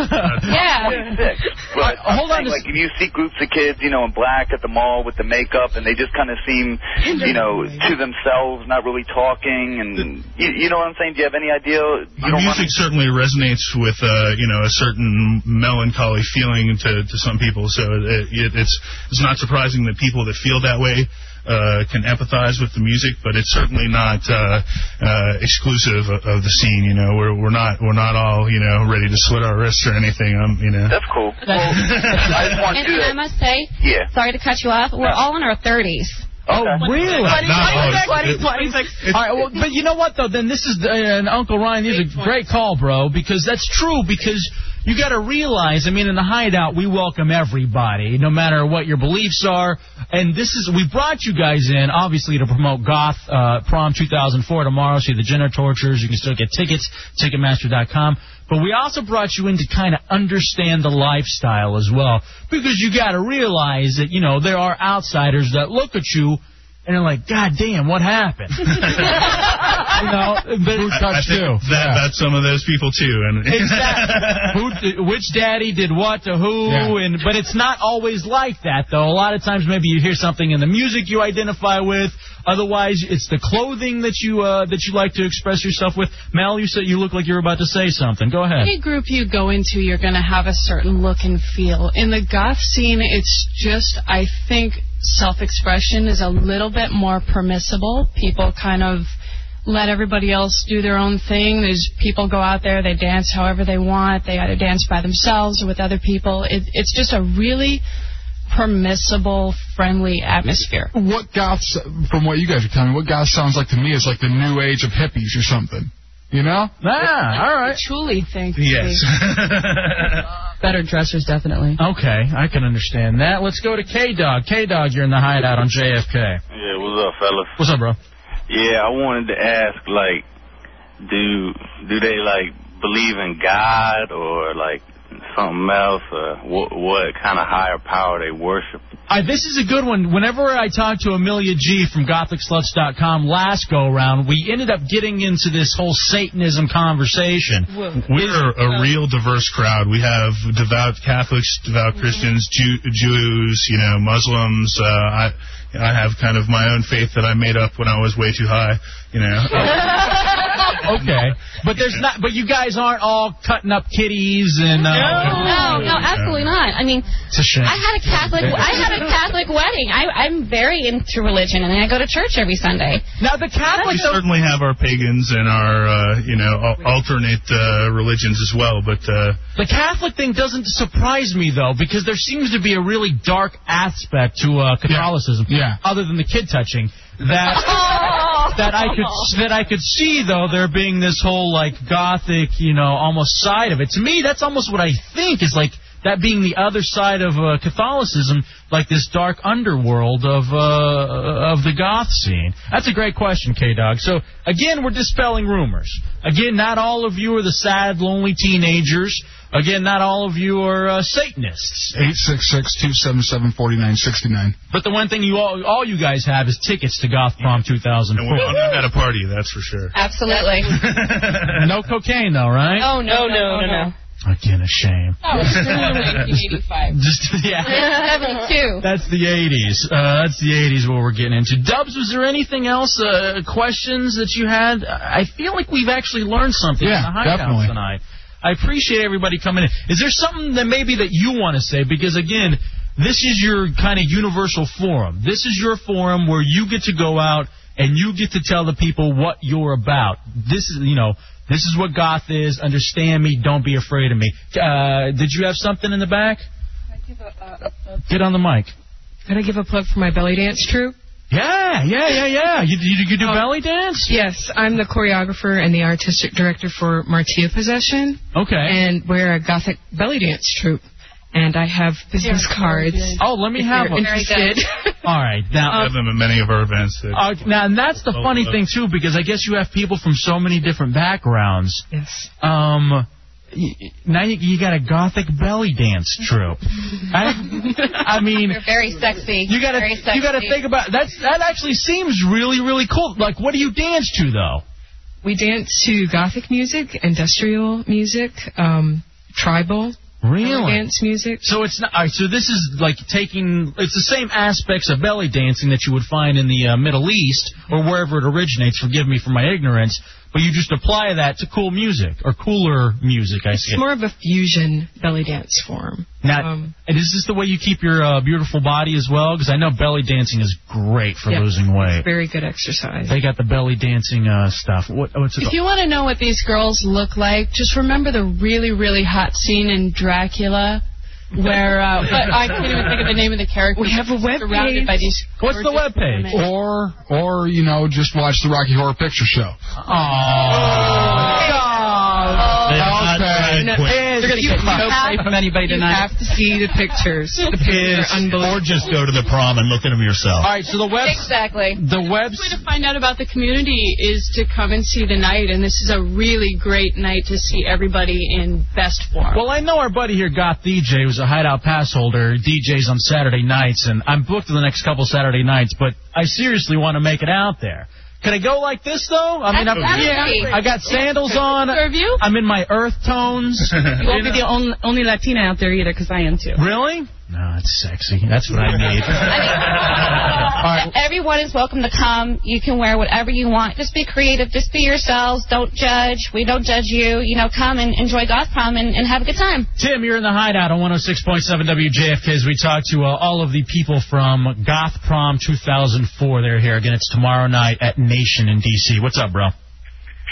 yeah. 26. But Uh, hold I'm on saying, a like if you see groups of kids, you know, in black at the mall with the makeup, and they just kind of seem, you know, to themselves, not really talking, and you, you know what I'm saying? Do you have any idea? You Our don't music certainly resonates with uh, you know a certain melancholy feeling to, to some people. So it, it, it's it's not surprising that people that feel that way uh, can empathize with the music, but it's certainly not uh, uh, exclusive of, of the scene. You know, we're we're not we're not all you know ready to slit our wrists or anything. I'm you know. That's cool. I just want And, you and I must say, Yeah. sorry to cut you off, we're all in our 30s. Oh, really? Not- not all- it- All right, well, but you know what though? Then this is uh, and Uncle Ryan. These a great call, bro, because that's true. Because you got to realize, I mean, in the hideout, we welcome everybody, no matter what your beliefs are. And this is we brought you guys in obviously to promote Goth uh, Prom 2004 tomorrow. See the Genitorturers. You can still get tickets Ticketmaster.com. But we also brought you in to kind of understand the lifestyle as well, because you got to realize that you know there are outsiders that look at you and they're like, God damn, what happened? you know, but I, I think that that's some of those people too, and exactly. Who, which daddy did what to who, Yeah. and but it's not always like that though. A lot of times, maybe you hear something in the music you identify with. Otherwise, it's the clothing that you uh, that you like to express yourself with. Mel, you said you look like you're about to say something. Go ahead. Any group you go into, you're going to have a certain look and feel. In the goth scene, it's just, I think, self-expression is a little bit more permissible. People kind of let everybody else do their own thing. There's people go out there, they dance however they want. They either dance by themselves or with other people. It, it's just a really permissible, friendly atmosphere. What goth, from what you guys are telling me, what goth sounds like to me is like the new age of hippies or something. You know? Ah, all right. I truly think. Yes. Better dressers, definitely. Okay, I can understand that. Let's go to K Dog. K Dog, you're in the hideout on JFK. Yeah, what's up, fellas? What's up, bro? Yeah, I wanted to ask, like, do do they like believe in God or like something else, or what what kind of higher power they worship? Uh, this is a good one. Whenever I talked to Amelia G from GothicSluts.com last go around, we ended up getting into this whole Satanism conversation. We're a real diverse crowd. We have devout Catholics, devout Christians, Jew, Jews, you know, Muslims. Uh, I I have kind of my own faith that I made up when I was way too high, you know. okay, but there's not. But you guys aren't all cutting up kitties and. Uh, No, no, absolutely not. I mean, It's a shame. I had a Catholic. I had a Catholic wedding. I, I'm very into religion, and I go to church every Sunday. Now the Catholics we certainly have our pagans and our, uh, you know, alternate uh, religions as well, but uh, The Catholic thing doesn't surprise me though, because there seems to be a really dark aspect to uh, Catholicism. Yeah. Other than the kid touching, that that I could that I could see though there being this whole like gothic, you know, almost side of it. To me, that's almost what I think is like that being the other side of uh, Catholicism, like this dark underworld of uh, of the goth scene. That's a great question, K Dog. So again, we're dispelling rumors. Again, not all of you are the sad, lonely teenagers. Again, not all of you are uh, Satanists. 866-277-4969. But the one thing you all, all you guys have is tickets to Goth Prom 2004. and we're not at a party, that's for sure. Absolutely. no cocaine though, right? Oh no, no, no, no. Again, a shame. Oh, it's still 1985. Just yeah. 72. That's the 80s. Uh, that's the 80s what we're getting into. Dubs, was there anything else, uh, questions that you had? I feel like we've actually learned something Yeah, in the hideout definitely. tonight. I appreciate everybody coming in. Is there something that maybe that you want to say? Because again, this is your kind of universal forum. This is your forum where you get to go out and you get to tell the people what you're about. This is, you know, this is what goth is. Understand me. Don't be afraid of me. Uh, did you have something in the back? Give a get on the mic. Can I give a plug for my belly dance troupe? Yeah, yeah, yeah, yeah. You, you, you do belly dance? Yes, I'm the choreographer and the artistic director for Martia Possession. Okay. And we're a gothic belly dance troupe. And I have business cards. Oh, let me have you're them. interested. All right, now. We have them at many of our events. That, Uh, now, and that's the Oh, funny thing too, because I guess you have people from so many different backgrounds. Yes. Um, y- y- now you, you got a gothic belly dance troupe. I, I mean, You're very sexy. you gotta you gotta think about that's that. Actually, seems really really cool. Like, what do you dance to though? We dance to gothic music, industrial music, um, tribal. Really? Dance music. So it's not. All right, so this is like taking. It's the same aspects of belly dancing that you would find in the uh, Middle East or wherever it originates. Forgive me for my ignorance, but you just apply that to cool music or cooler music. I see. It's more of a fusion belly dance form. Now, Um, and is this the way you keep your uh, beautiful body as well? Because I know belly dancing is great for yeah, losing weight. It's very good exercise. They got the belly dancing uh, stuff. What, what's it If you want to know what these girls look like, just remember the really, really hot scene in Dracula, where uh, but I can't even think of the name of the character. We have a web surrounded by these. What's the gorgeous webpage? women. Or, or you know, just watch the Rocky Horror Picture Show. No, Is- you're gonna get no play from anybody tonight. You have to see the pictures. The pictures are unbelievable. Or just go to the prom and look at them yourself. All right, so the web Exactly. the web The way to find out about the community is to come and see the night, and this is a really great night to see everybody in best form. Well, I know our buddy here, Goth DJ, who's a hideout pass holder, DJs on Saturday nights, and I'm booked for the next couple Saturday nights, but I seriously want to make it out there. Can I go like this though? I mean, I'm, Absolutely. I got sandals on. Serve you? I'm in my earth tones. You won't be the only, only Latina out there either, because I am too. Really? No, it's sexy. That's what I need. All right. Everyone is welcome to come. You can wear whatever you want. Just be creative. Just be yourselves. Don't judge. We don't judge you. You know, come and enjoy Goth Prom and, and have a good time. Tim, you're in the hideout on 106.7 WJFK as we talk to uh, all of the people from Goth Prom 2004. They're here again. It's tomorrow night at Nation in D.C. What's up, bro?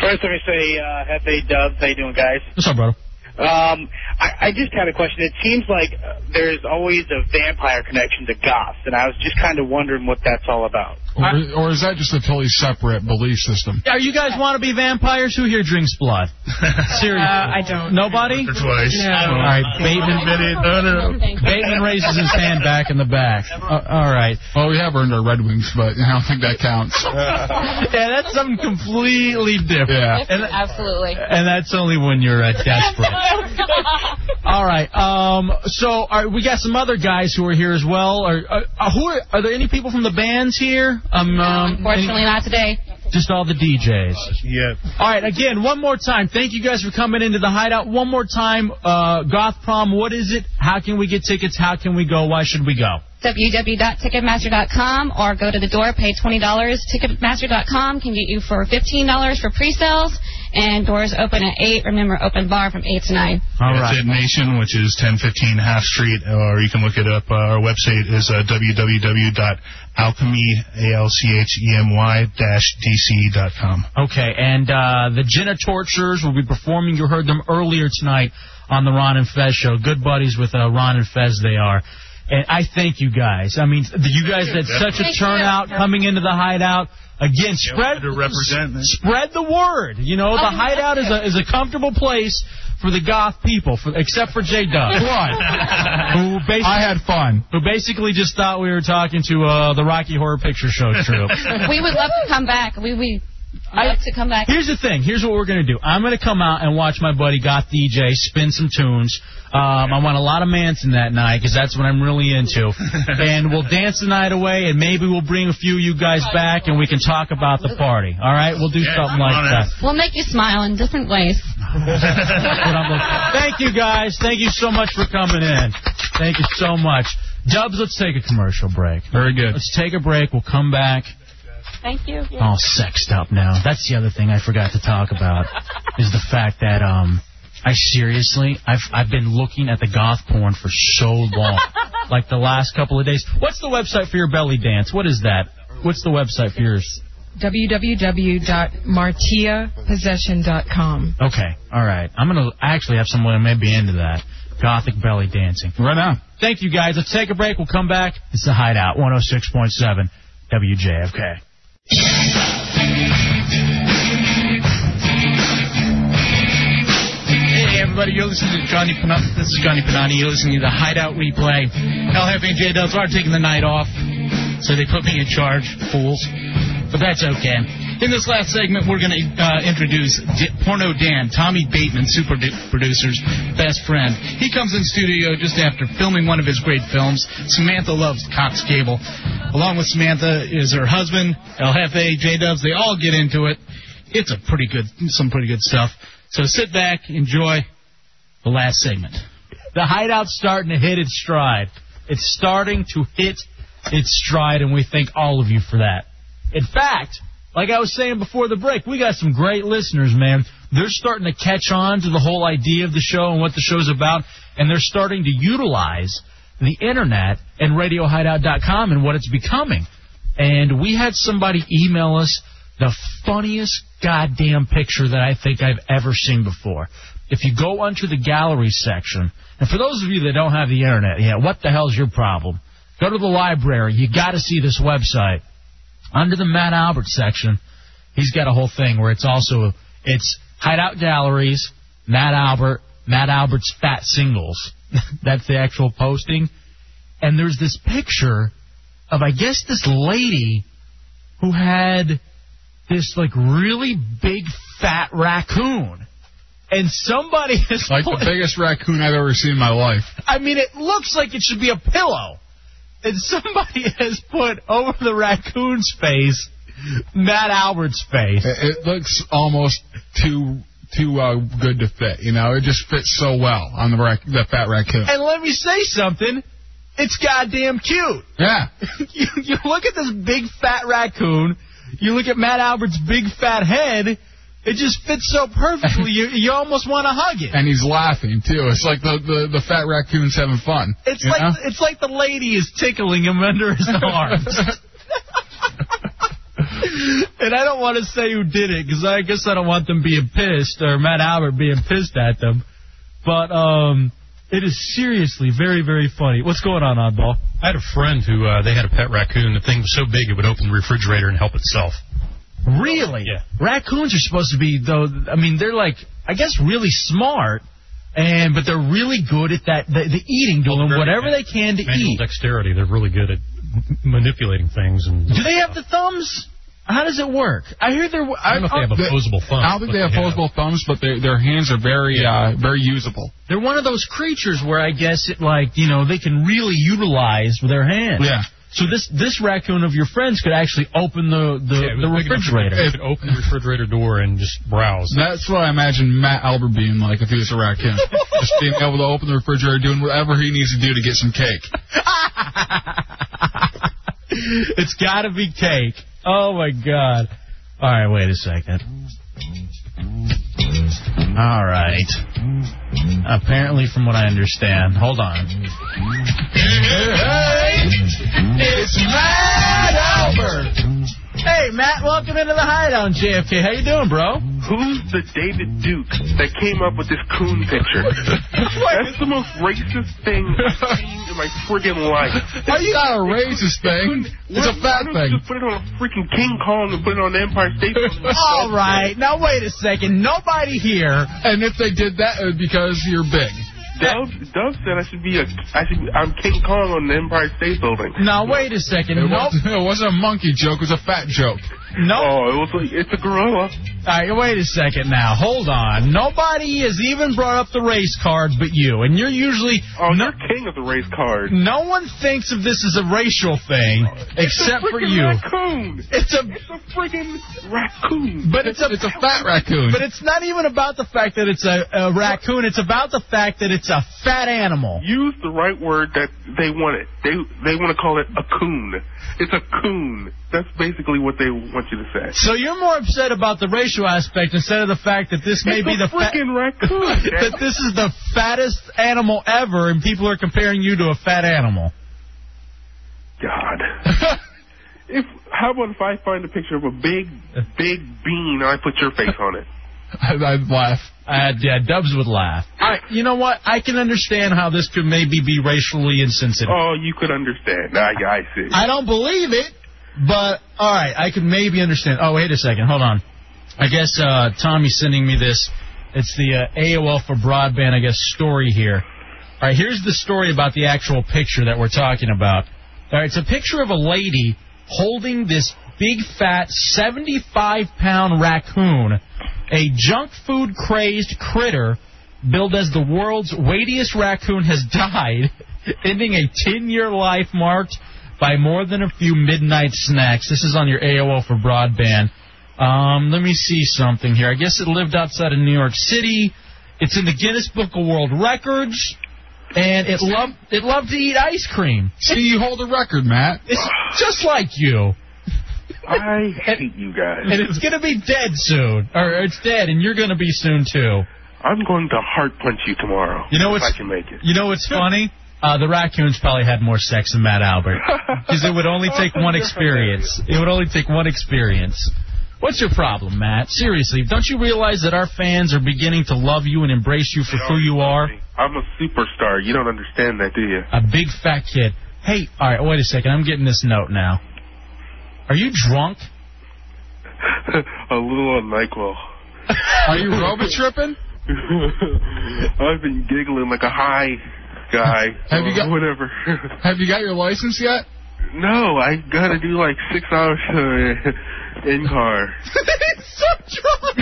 First, let me say, uh, Jefe Dubs, how you doing, guys? What's up, brother? Um, I, I just had a question. It seems like uh, there's always a vampire connection to goths, and I was just kind of wondering what that's all about. Or, or is that just a totally separate belief system? Are you guys want to be vampires? Who here drinks blood? Seriously. Uh, I don't. Nobody? Or twice. No. All right, Bateman. No, no. Bateman raises his hand back in the back. Uh, all right. Well, we have earned our Red Wings, but I don't think that counts. Yeah, that's something completely different. Yeah. And, Absolutely. and that's only when you're uh, desperate. All right. Um. So, all right, we got some other guys who are here as well. Are, uh, uh, who are, are there any people from the bands here? Um. um Unfortunately, not today. just all the DJs. Yeah. All right. Again, one more time. Thank you guys for coming into the hideout. One more time. Uh, Goth Prom. What is it? How can we get tickets? How can we go? Why should we go? www.ticketmaster.com or go to the door, pay $20. Ticketmaster.com can get you for $15 for pre-sales, and doors open at 8. Remember, open bar from 8 to 9. All It's right. at Nation, which is 1015 Half Street, or you can look it up. Uh, our website is uh, www.alchemy, A-L-C-H-E-M-Y, dash DC.com. Okay, and uh, the Jenna Torturers will be performing. You heard them earlier tonight on the Ron and Fez show. Good buddies with uh, Ron and Fez, they are. And I thank you guys. I mean, you guys had such a turnout coming into the hideout. Again, spread represent, man. spread the word. You know, the Oh, hideout is a is a comfortable place for the goth people, for, except for J Dub. who basically I had fun. who basically just thought we were talking to uh, the Rocky Horror Picture Show troupe. we would love to come back. We we love to come back. Here's the thing. Here's what we're gonna do. I'm gonna come out and watch my buddy Goth DJ spin some tunes. Um, I want a lot of Manson that night because that's what I'm really into. and we'll dance the night away, and maybe we'll bring a few of you guys back, and we can talk about the party. All right? We'll do something like that. We'll make you smile in different ways. That's what I'm looking- Thank you guys. Thank you so much for coming in. Thank you so much. Dubs, let's take a commercial break. Very good. Let's take a break. We'll come back. Thank you. all sexed up now. That's the other thing I forgot to talk about is the fact that um I seriously, I've I've been looking at the goth porn for so long, like the last couple of days. What's the website for your belly dance? What is that? What's the website for yours? www.martiapossession.com. Okay, all right. I'm gonna actually have someone who may be into that. Gothic belly dancing. Right now. Thank you guys. Let's take a break. We'll come back. It's the Hideout 106.7 WJFK. Hey everybody, you're listening to Johnny Panani. This is Johnny Panani. You're listening to the Hideout Replay. El Jefe and J Dubs are taking the night off, so they put me in charge, fools. But that's okay. In this last segment, we're going to uh, introduce D- Porno Dan, Tommy Bateman, super du- producer's best friend. He comes in studio just after filming one of his great films. Samantha loves Cox Cable. Along with Samantha is her husband, El Jefe, J Dubs. They all get into it. It's a pretty good, some pretty good stuff. So sit back, enjoy the last segment. The Hideout's starting to hit its stride. It's starting to hit its stride, and we thank all of you for that. In fact, like I was saying before the break, we got some great listeners, man. They're starting to catch on to the whole idea of the show and what the show's about, and they're starting to utilize the internet and RadioHideout.com and what it's becoming. And we had somebody email us the funniest goddamn picture that I think I've ever seen before. If you go onto the gallery section, and for those of you that don't have the internet yet, what the hell's your problem? Go to the library. You got to see this website. Under the Matt Albert section, he's got a whole thing where it's also it's Hideout Galleries, Matt Albert, Matt Albert's Fat Singles. That's the actual posting. And there's this picture of I guess this lady who had this like really big fat raccoon. And somebody has Like the biggest raccoon I've ever seen in my life. I mean, it looks like it should be a pillow. And somebody has put over the raccoon's face Matt Albert's face. It, it looks almost too too uh, good to fit. You know, it just fits so well on the rac- the fat raccoon. And let me say something. It's goddamn cute. Yeah. you, you look at this big fat raccoon. You look at Matt Albert's big fat head. It just fits so perfectly. you you almost want to hug it. And he's laughing too. It's like the the, the fat raccoon's having fun. It's like know? it's like the lady is tickling him under his arms. and I don't want to say who did it because I guess I don't want them being pissed or Matt Albert being pissed at them. But um, it is seriously very very funny. What's going on, Oddball? I had a friend who uh, they had a pet raccoon. The thing was so big it would open the refrigerator and help itself. Really? Yeah. Raccoons are supposed to be though. I mean, they're like I guess really smart, and but they're really good at that the, the eating, doing Very whatever they can to Manual eat. dexterity. They're really good at m- manipulating things. And Do they have the thumbs? How does it work? I hear they're. I don't know if they have opposable thumbs. I don't think they have opposable thumbs, but their their hands are very uh, very usable. They're one of those creatures where I guess it like you know they can really utilize their hands. Yeah. So this this raccoon of your friends could actually open the the, Yeah, the big enough to- refrigerator. It could open the refrigerator door and just browse. That's what I imagine Matt Albert being like if he was a raccoon. Just being able to open the refrigerator, doing whatever he needs to do to get some cake. it's got to be cake. Oh my god. All right, wait a second. All right. Apparently, from what I understand, hold on. It's Matt Albert. Hey, Matt, welcome into the hideout, JFK. How you doing, bro? Who's the David Duke that came up with this coon picture? That's the most racist thing I've seen in my friggin' life. It's not a racist thing. It's a Why fat don't thing. you just put it on a freaking King Kong and put it on the Empire State All right. Now, wait a second. Nobody here. And if they did that, it would be because you're big. Dove, Dove said I should be a, I should, I'm King Kong on the Empire State Building. Now, wait a second. It, Nope. wasn't, it wasn't a monkey joke. It was a fat joke. No. Oh, it was like, it's a gorilla. All right, wait a second now. Hold on. Nobody has even brought up the race card but you, and you're usually Oh, you're king of the race card. no one thinks of this as a racial thing except for you. Raccoon. It's a It's a friggin' raccoon. but it's a It's a fat raccoon. but it's not even about the fact that it's a, a raccoon. It's about the fact that it's a fat animal. Use the right word that they want it. They they want to call it a coon. It's a coon. That's basically what they want you to say. So you're more upset about the racial aspect instead of the fact that this may It's be the freaking raccoon. that this is the fattest animal ever, and people are comparing you to a fat animal. God. if how about if I find a picture of a big, big bean and I put your face on it? I'd, I'd laugh. Uh, yeah, Dubs would laugh. Right, you know what? I can understand how this could maybe be racially insensitive. Oh, you could understand. I, I see. I don't believe it, but all right, I could maybe understand. Oh, wait a second, hold on. I guess uh, Tommy's sending me this. It's the uh, AOL for broadband, I guess, story here. All right, here's the story about the actual picture that we're talking about. All right, it's a picture of a lady holding this big fat 75 pound raccoon, a junk food crazed critter billed as the world's weightiest raccoon has died, ending a 10 year life marked by more than a few midnight snacks. This is on your AOL for broadband. Um, let me see something here. I guess it lived outside of New York City. It's in the Guinness Book of World Records. And it loved it loved to eat ice cream. See, you hold a record, Matt. It's just like you. I hate you guys. And it's gonna be dead soon, or it's dead, and you're gonna be soon too. I'm going to heart punch you tomorrow. You know if I can make it. You know what's funny? Uh, the raccoons probably had more sex than Matt Albert because it would only take one experience. It would only take one experience. What's your problem, Matt? Seriously, don't you realize that our fans are beginning to love you and embrace you for who you are? I'm a superstar. You don't understand that, do you? A big fat kid. Hey, all right, wait a second. I'm getting this note now. Are you drunk? a little on NyQuil. Are you robo tripping? I've been giggling like a high guy. Have you got- whatever? Have you got your license yet? no, I gotta do like six hours uh, in car. so drunk.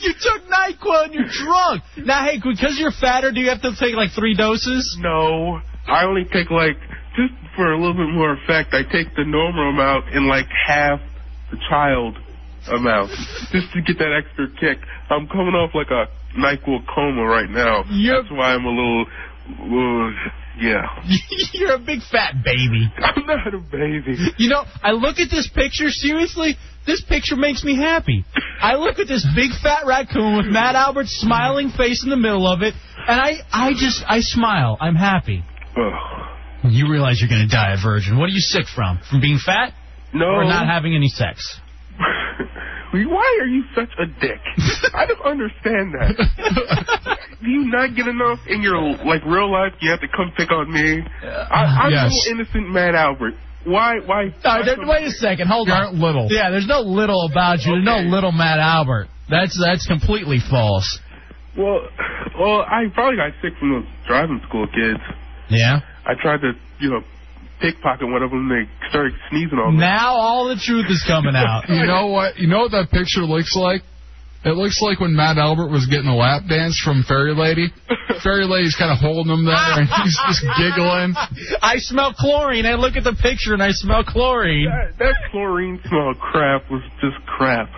you took NyQuil and you're drunk. Now, hey, because you're fatter, do you have to take like three doses? No, I only take like just for a little bit more effect. I take the normal amount in like half the child amount just to get that extra kick. I'm coming off like a NyQuil coma right now. That's why I'm a little, uh, yeah. You're a big fat baby. I'm not a baby. You know, I look at this picture, seriously, this picture makes me happy. I look at this big fat raccoon with Matt Albert's smiling face in the middle of it, and I, I just, I smile. I'm happy. You realize you're going to die a virgin. What are you sick from? From being fat? No. Or not having any sex? Why are you such a dick? I don't understand that. Do you not get enough in your like real life? You have to come pick on me. I, I'm Yes. little innocent Matt Albert. Why? Why? No, there- wait a second. Hold on. little. Yeah, there's no little about you. There's no little Matt Albert. That's that's completely false. Well, well, I probably got sick from those driving school kids. Yeah. I tried to, you know, pickpocket one of them. They started sneezing on me. Now all the truth is coming out. You know what? You know what that picture looks like? It looks like when Matt Albert was getting a lap dance from Fairy Lady. Fairy Lady's kind of holding him there, and he's just giggling. I smell chlorine. I look at the picture and I smell chlorine. That, that chlorine smell crap was just crap.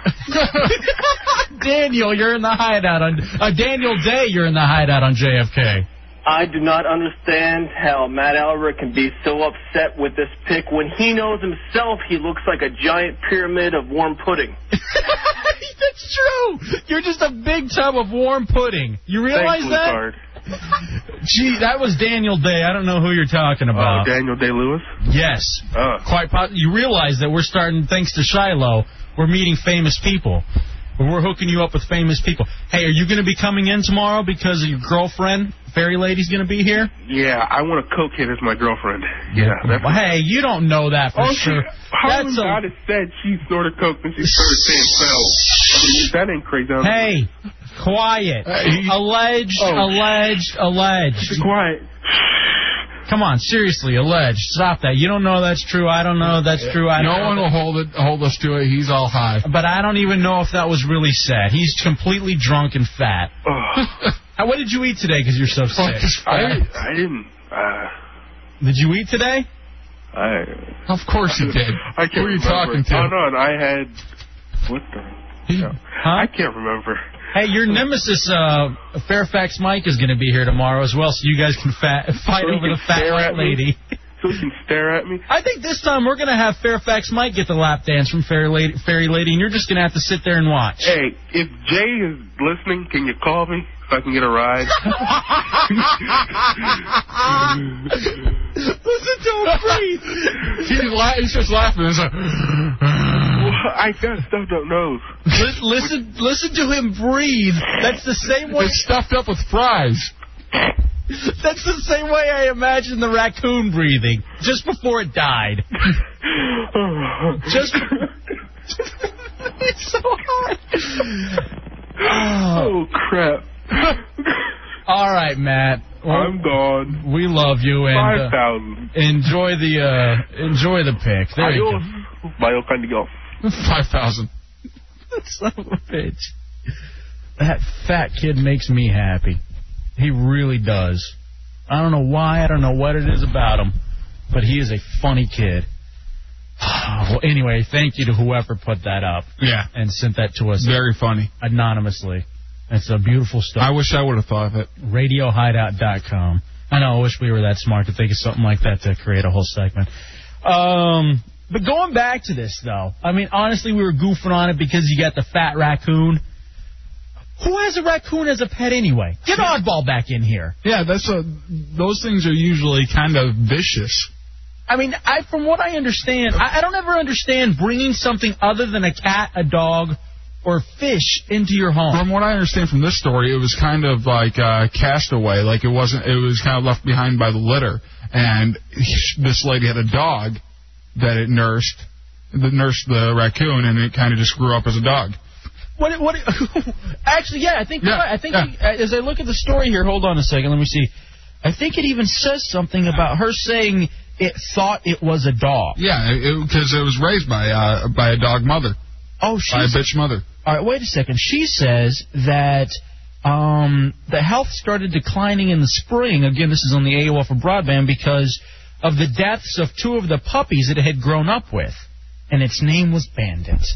Daniel, you're in the hideout on uh, Daniel Day. You're in the hideout on JFK. I do not understand how Matt Albert can be so upset with this pick when he knows himself he looks like a giant pyramid of warm pudding. That's true. You're just a big tub of warm pudding. You realize Thanks, that? Lucard. Gee, that was Daniel Day. I don't know who you're talking Oh, about. Daniel Day Lewis. Yes. Oh. Quite po- You realize that we're starting, thanks to Shiloh, we're meeting famous people. We're hooking you up with famous people. Hey, are you going to be coming in tomorrow because of your girlfriend, Fairy Lady's going to be here? Yeah, I want a cokehead as my girlfriend. Yeah, that's. Well, hey, you don't know that for Oh, sure. she, Harlan That's a- Goddess said she snorted coke and she started saying fell. I mean, that ain't crazy. I Hey, quiet. alleged, Oh. alleged, alleged. Be quiet. Come on, seriously, alleged. Stop that. You don't know that's true. I don't know that's true. I no don't one will hold it, hold us to it. He's all high. But I don't even know if that was really said. He's completely drunk and fat. What did you eat today? Because you're so sick. I, I didn't. Uh, Did you eat today? I. Of course you did. I can't Who are you remember. talking to? Oh no, I had. What the? No. I can't remember. Hey, your nemesis, uh, Fairfax Mike, is going to be here tomorrow as well, so you guys can fa- fight So he over can the fat stare white at me? lady. so he can stare at me. I think this time we're gonna have Fairfax Mike get the lap dance from Fairy Lady, Fairy Lady, and you're just gonna have to sit there and watch. Hey, if Jay is listening, can you call me so I can get a ride? Listen to him breathe. He's, la- he's just laughing. It's like, I got stuffed up nose. Li- listen, listen to him breathe. That's the same way. it's stuffed up with fries. That's the same way I imagine the raccoon breathing just before it died. just. it's so hot. Oh, crap. All right, Matt. Well, I'm gone. We love you and uh, 5,000. enjoy the uh, enjoy the pick. There you Adios. Bio Candigo. go. Five thousand. go. Son of a bitch. That fat kid makes me happy. He really does. I don't know why. I don't know what it is about him, but he is a funny kid. Well, anyway, thank you to whoever put that up. Yeah. And sent that to us Very funny. anonymously. It's a beautiful story. I wish I would have thought of it. RadioHideout.com. I know. I wish we were that smart to think of something like that to create a whole segment. Um, but going back to this though, I mean, honestly, we were goofing on it because you got the fat raccoon. Who has a raccoon as a pet anyway? Get Oddball back in here. Yeah, that's a. Those things are usually kind of vicious. I mean, I from what I understand, I, I don't ever understand bringing something other than a cat, a dog, or fish into your home. From what I understand from this story, it was kind of like uh, castaway. Like it wasn't. It was kind of left behind by the litter. And this lady had a dog that it nursed, that nursed the raccoon, and it kind of just grew up as a dog. What? What? Actually, yeah, I think. Yeah, right. I think yeah. he- as I look at the story here, hold on a second. Let me see. I think it even says something about her saying it thought it was a dog. Yeah, because it, was raised by uh, by a dog mother, Oh, by a bitch mother. All right, wait a second. She says that um, the health started declining in the spring. Again, this is on the AOL for broadband because of the deaths of two of the puppies that it had grown up with, and its name was Bandit.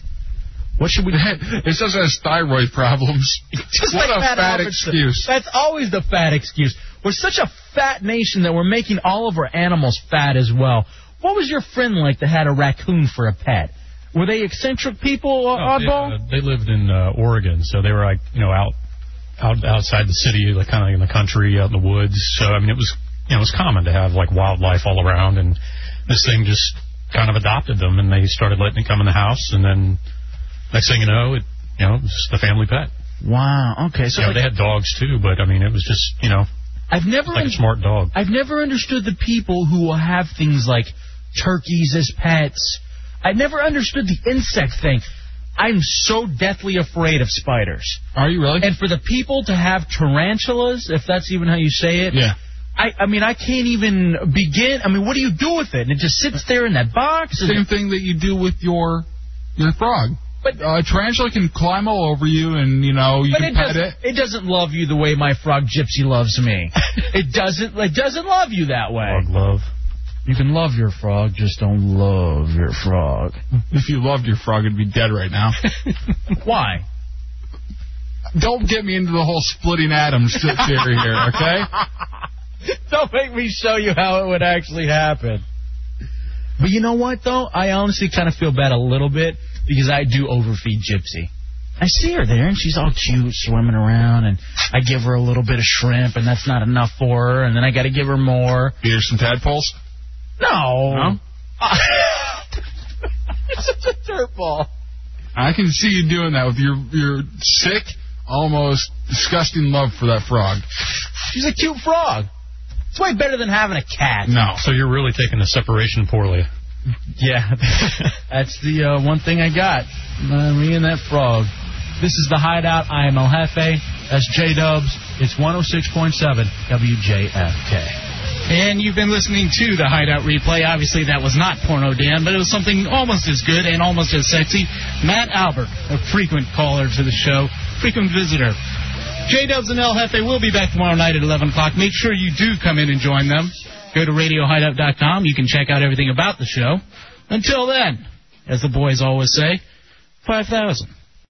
What should we? Do? it says it has thyroid problems. Just what like a fat Albert excuse. That's always the fat excuse. We're such a fat nation that we're making all of our animals fat as well. What was your friend like that had a raccoon for a pet? Were they eccentric people, uh, No, they, uh, they lived in uh, Oregon, so they were like you know out out outside the city, like kind of in the country, out in the woods. So I mean, it was you know it was common to have like wildlife all around, and this thing just kind of adopted them, and they started letting it come in the house, and then next thing you know, it you know it was the family pet. Wow. Okay. So like- they had dogs too, but I mean, it was just you know I've never like a smart dog. I've never understood the people who will have things like turkeys as pets. I never understood the insect thing. I'm so deathly afraid of spiders. Are you really? And for the people to have tarantulas, if that's even how you say it, Yeah. I, I mean, I can't even begin. I mean, what do you do with it? And it just sits there in that box. and- Same thing that you do with your your frog. But uh, a tarantula can climb all over you, and you know you But can it pet doesn't, it. it doesn't love you the way my frog Gypsy loves me. it doesn't. It doesn't love you that way. Frog love. You can love your frog, just don't love your frog. If you loved your frog, it'd be dead right now. Why? Don't get me into the whole splitting atoms theory here, okay? Don't make me show you how it would actually happen. But you know what, though? I honestly kind of feel bad a little bit because I do overfeed Gypsy. I see her there, and she's all cute, swimming around, and I give her a little bit of shrimp, and that's not enough for her, and then I got to give her more. Feed her some tadpoles. No. No? You're such a dirtball. I can see you doing that with your your sick, almost disgusting love for that frog. She's a cute frog. It's way better than having a cat. No. So you're really taking the separation poorly. Yeah, that's the uh, one thing I got. Uh, me and that frog. This is the Hideout. I am El Jefe. That's J Dubs. It's 106.7 WJFK. And you've been listening to the Hideout replay. Obviously, that was not Porno Dan, but it was something almost as good and almost as sexy. Matt Albert, a frequent caller to the show, frequent visitor. J Dubs and El Jefe will be back tomorrow night at 11 o'clock. Make sure you do come in and join them. Go to RadioHideout.com. You can check out everything about the show. Until then, as the boys always say, 5,000.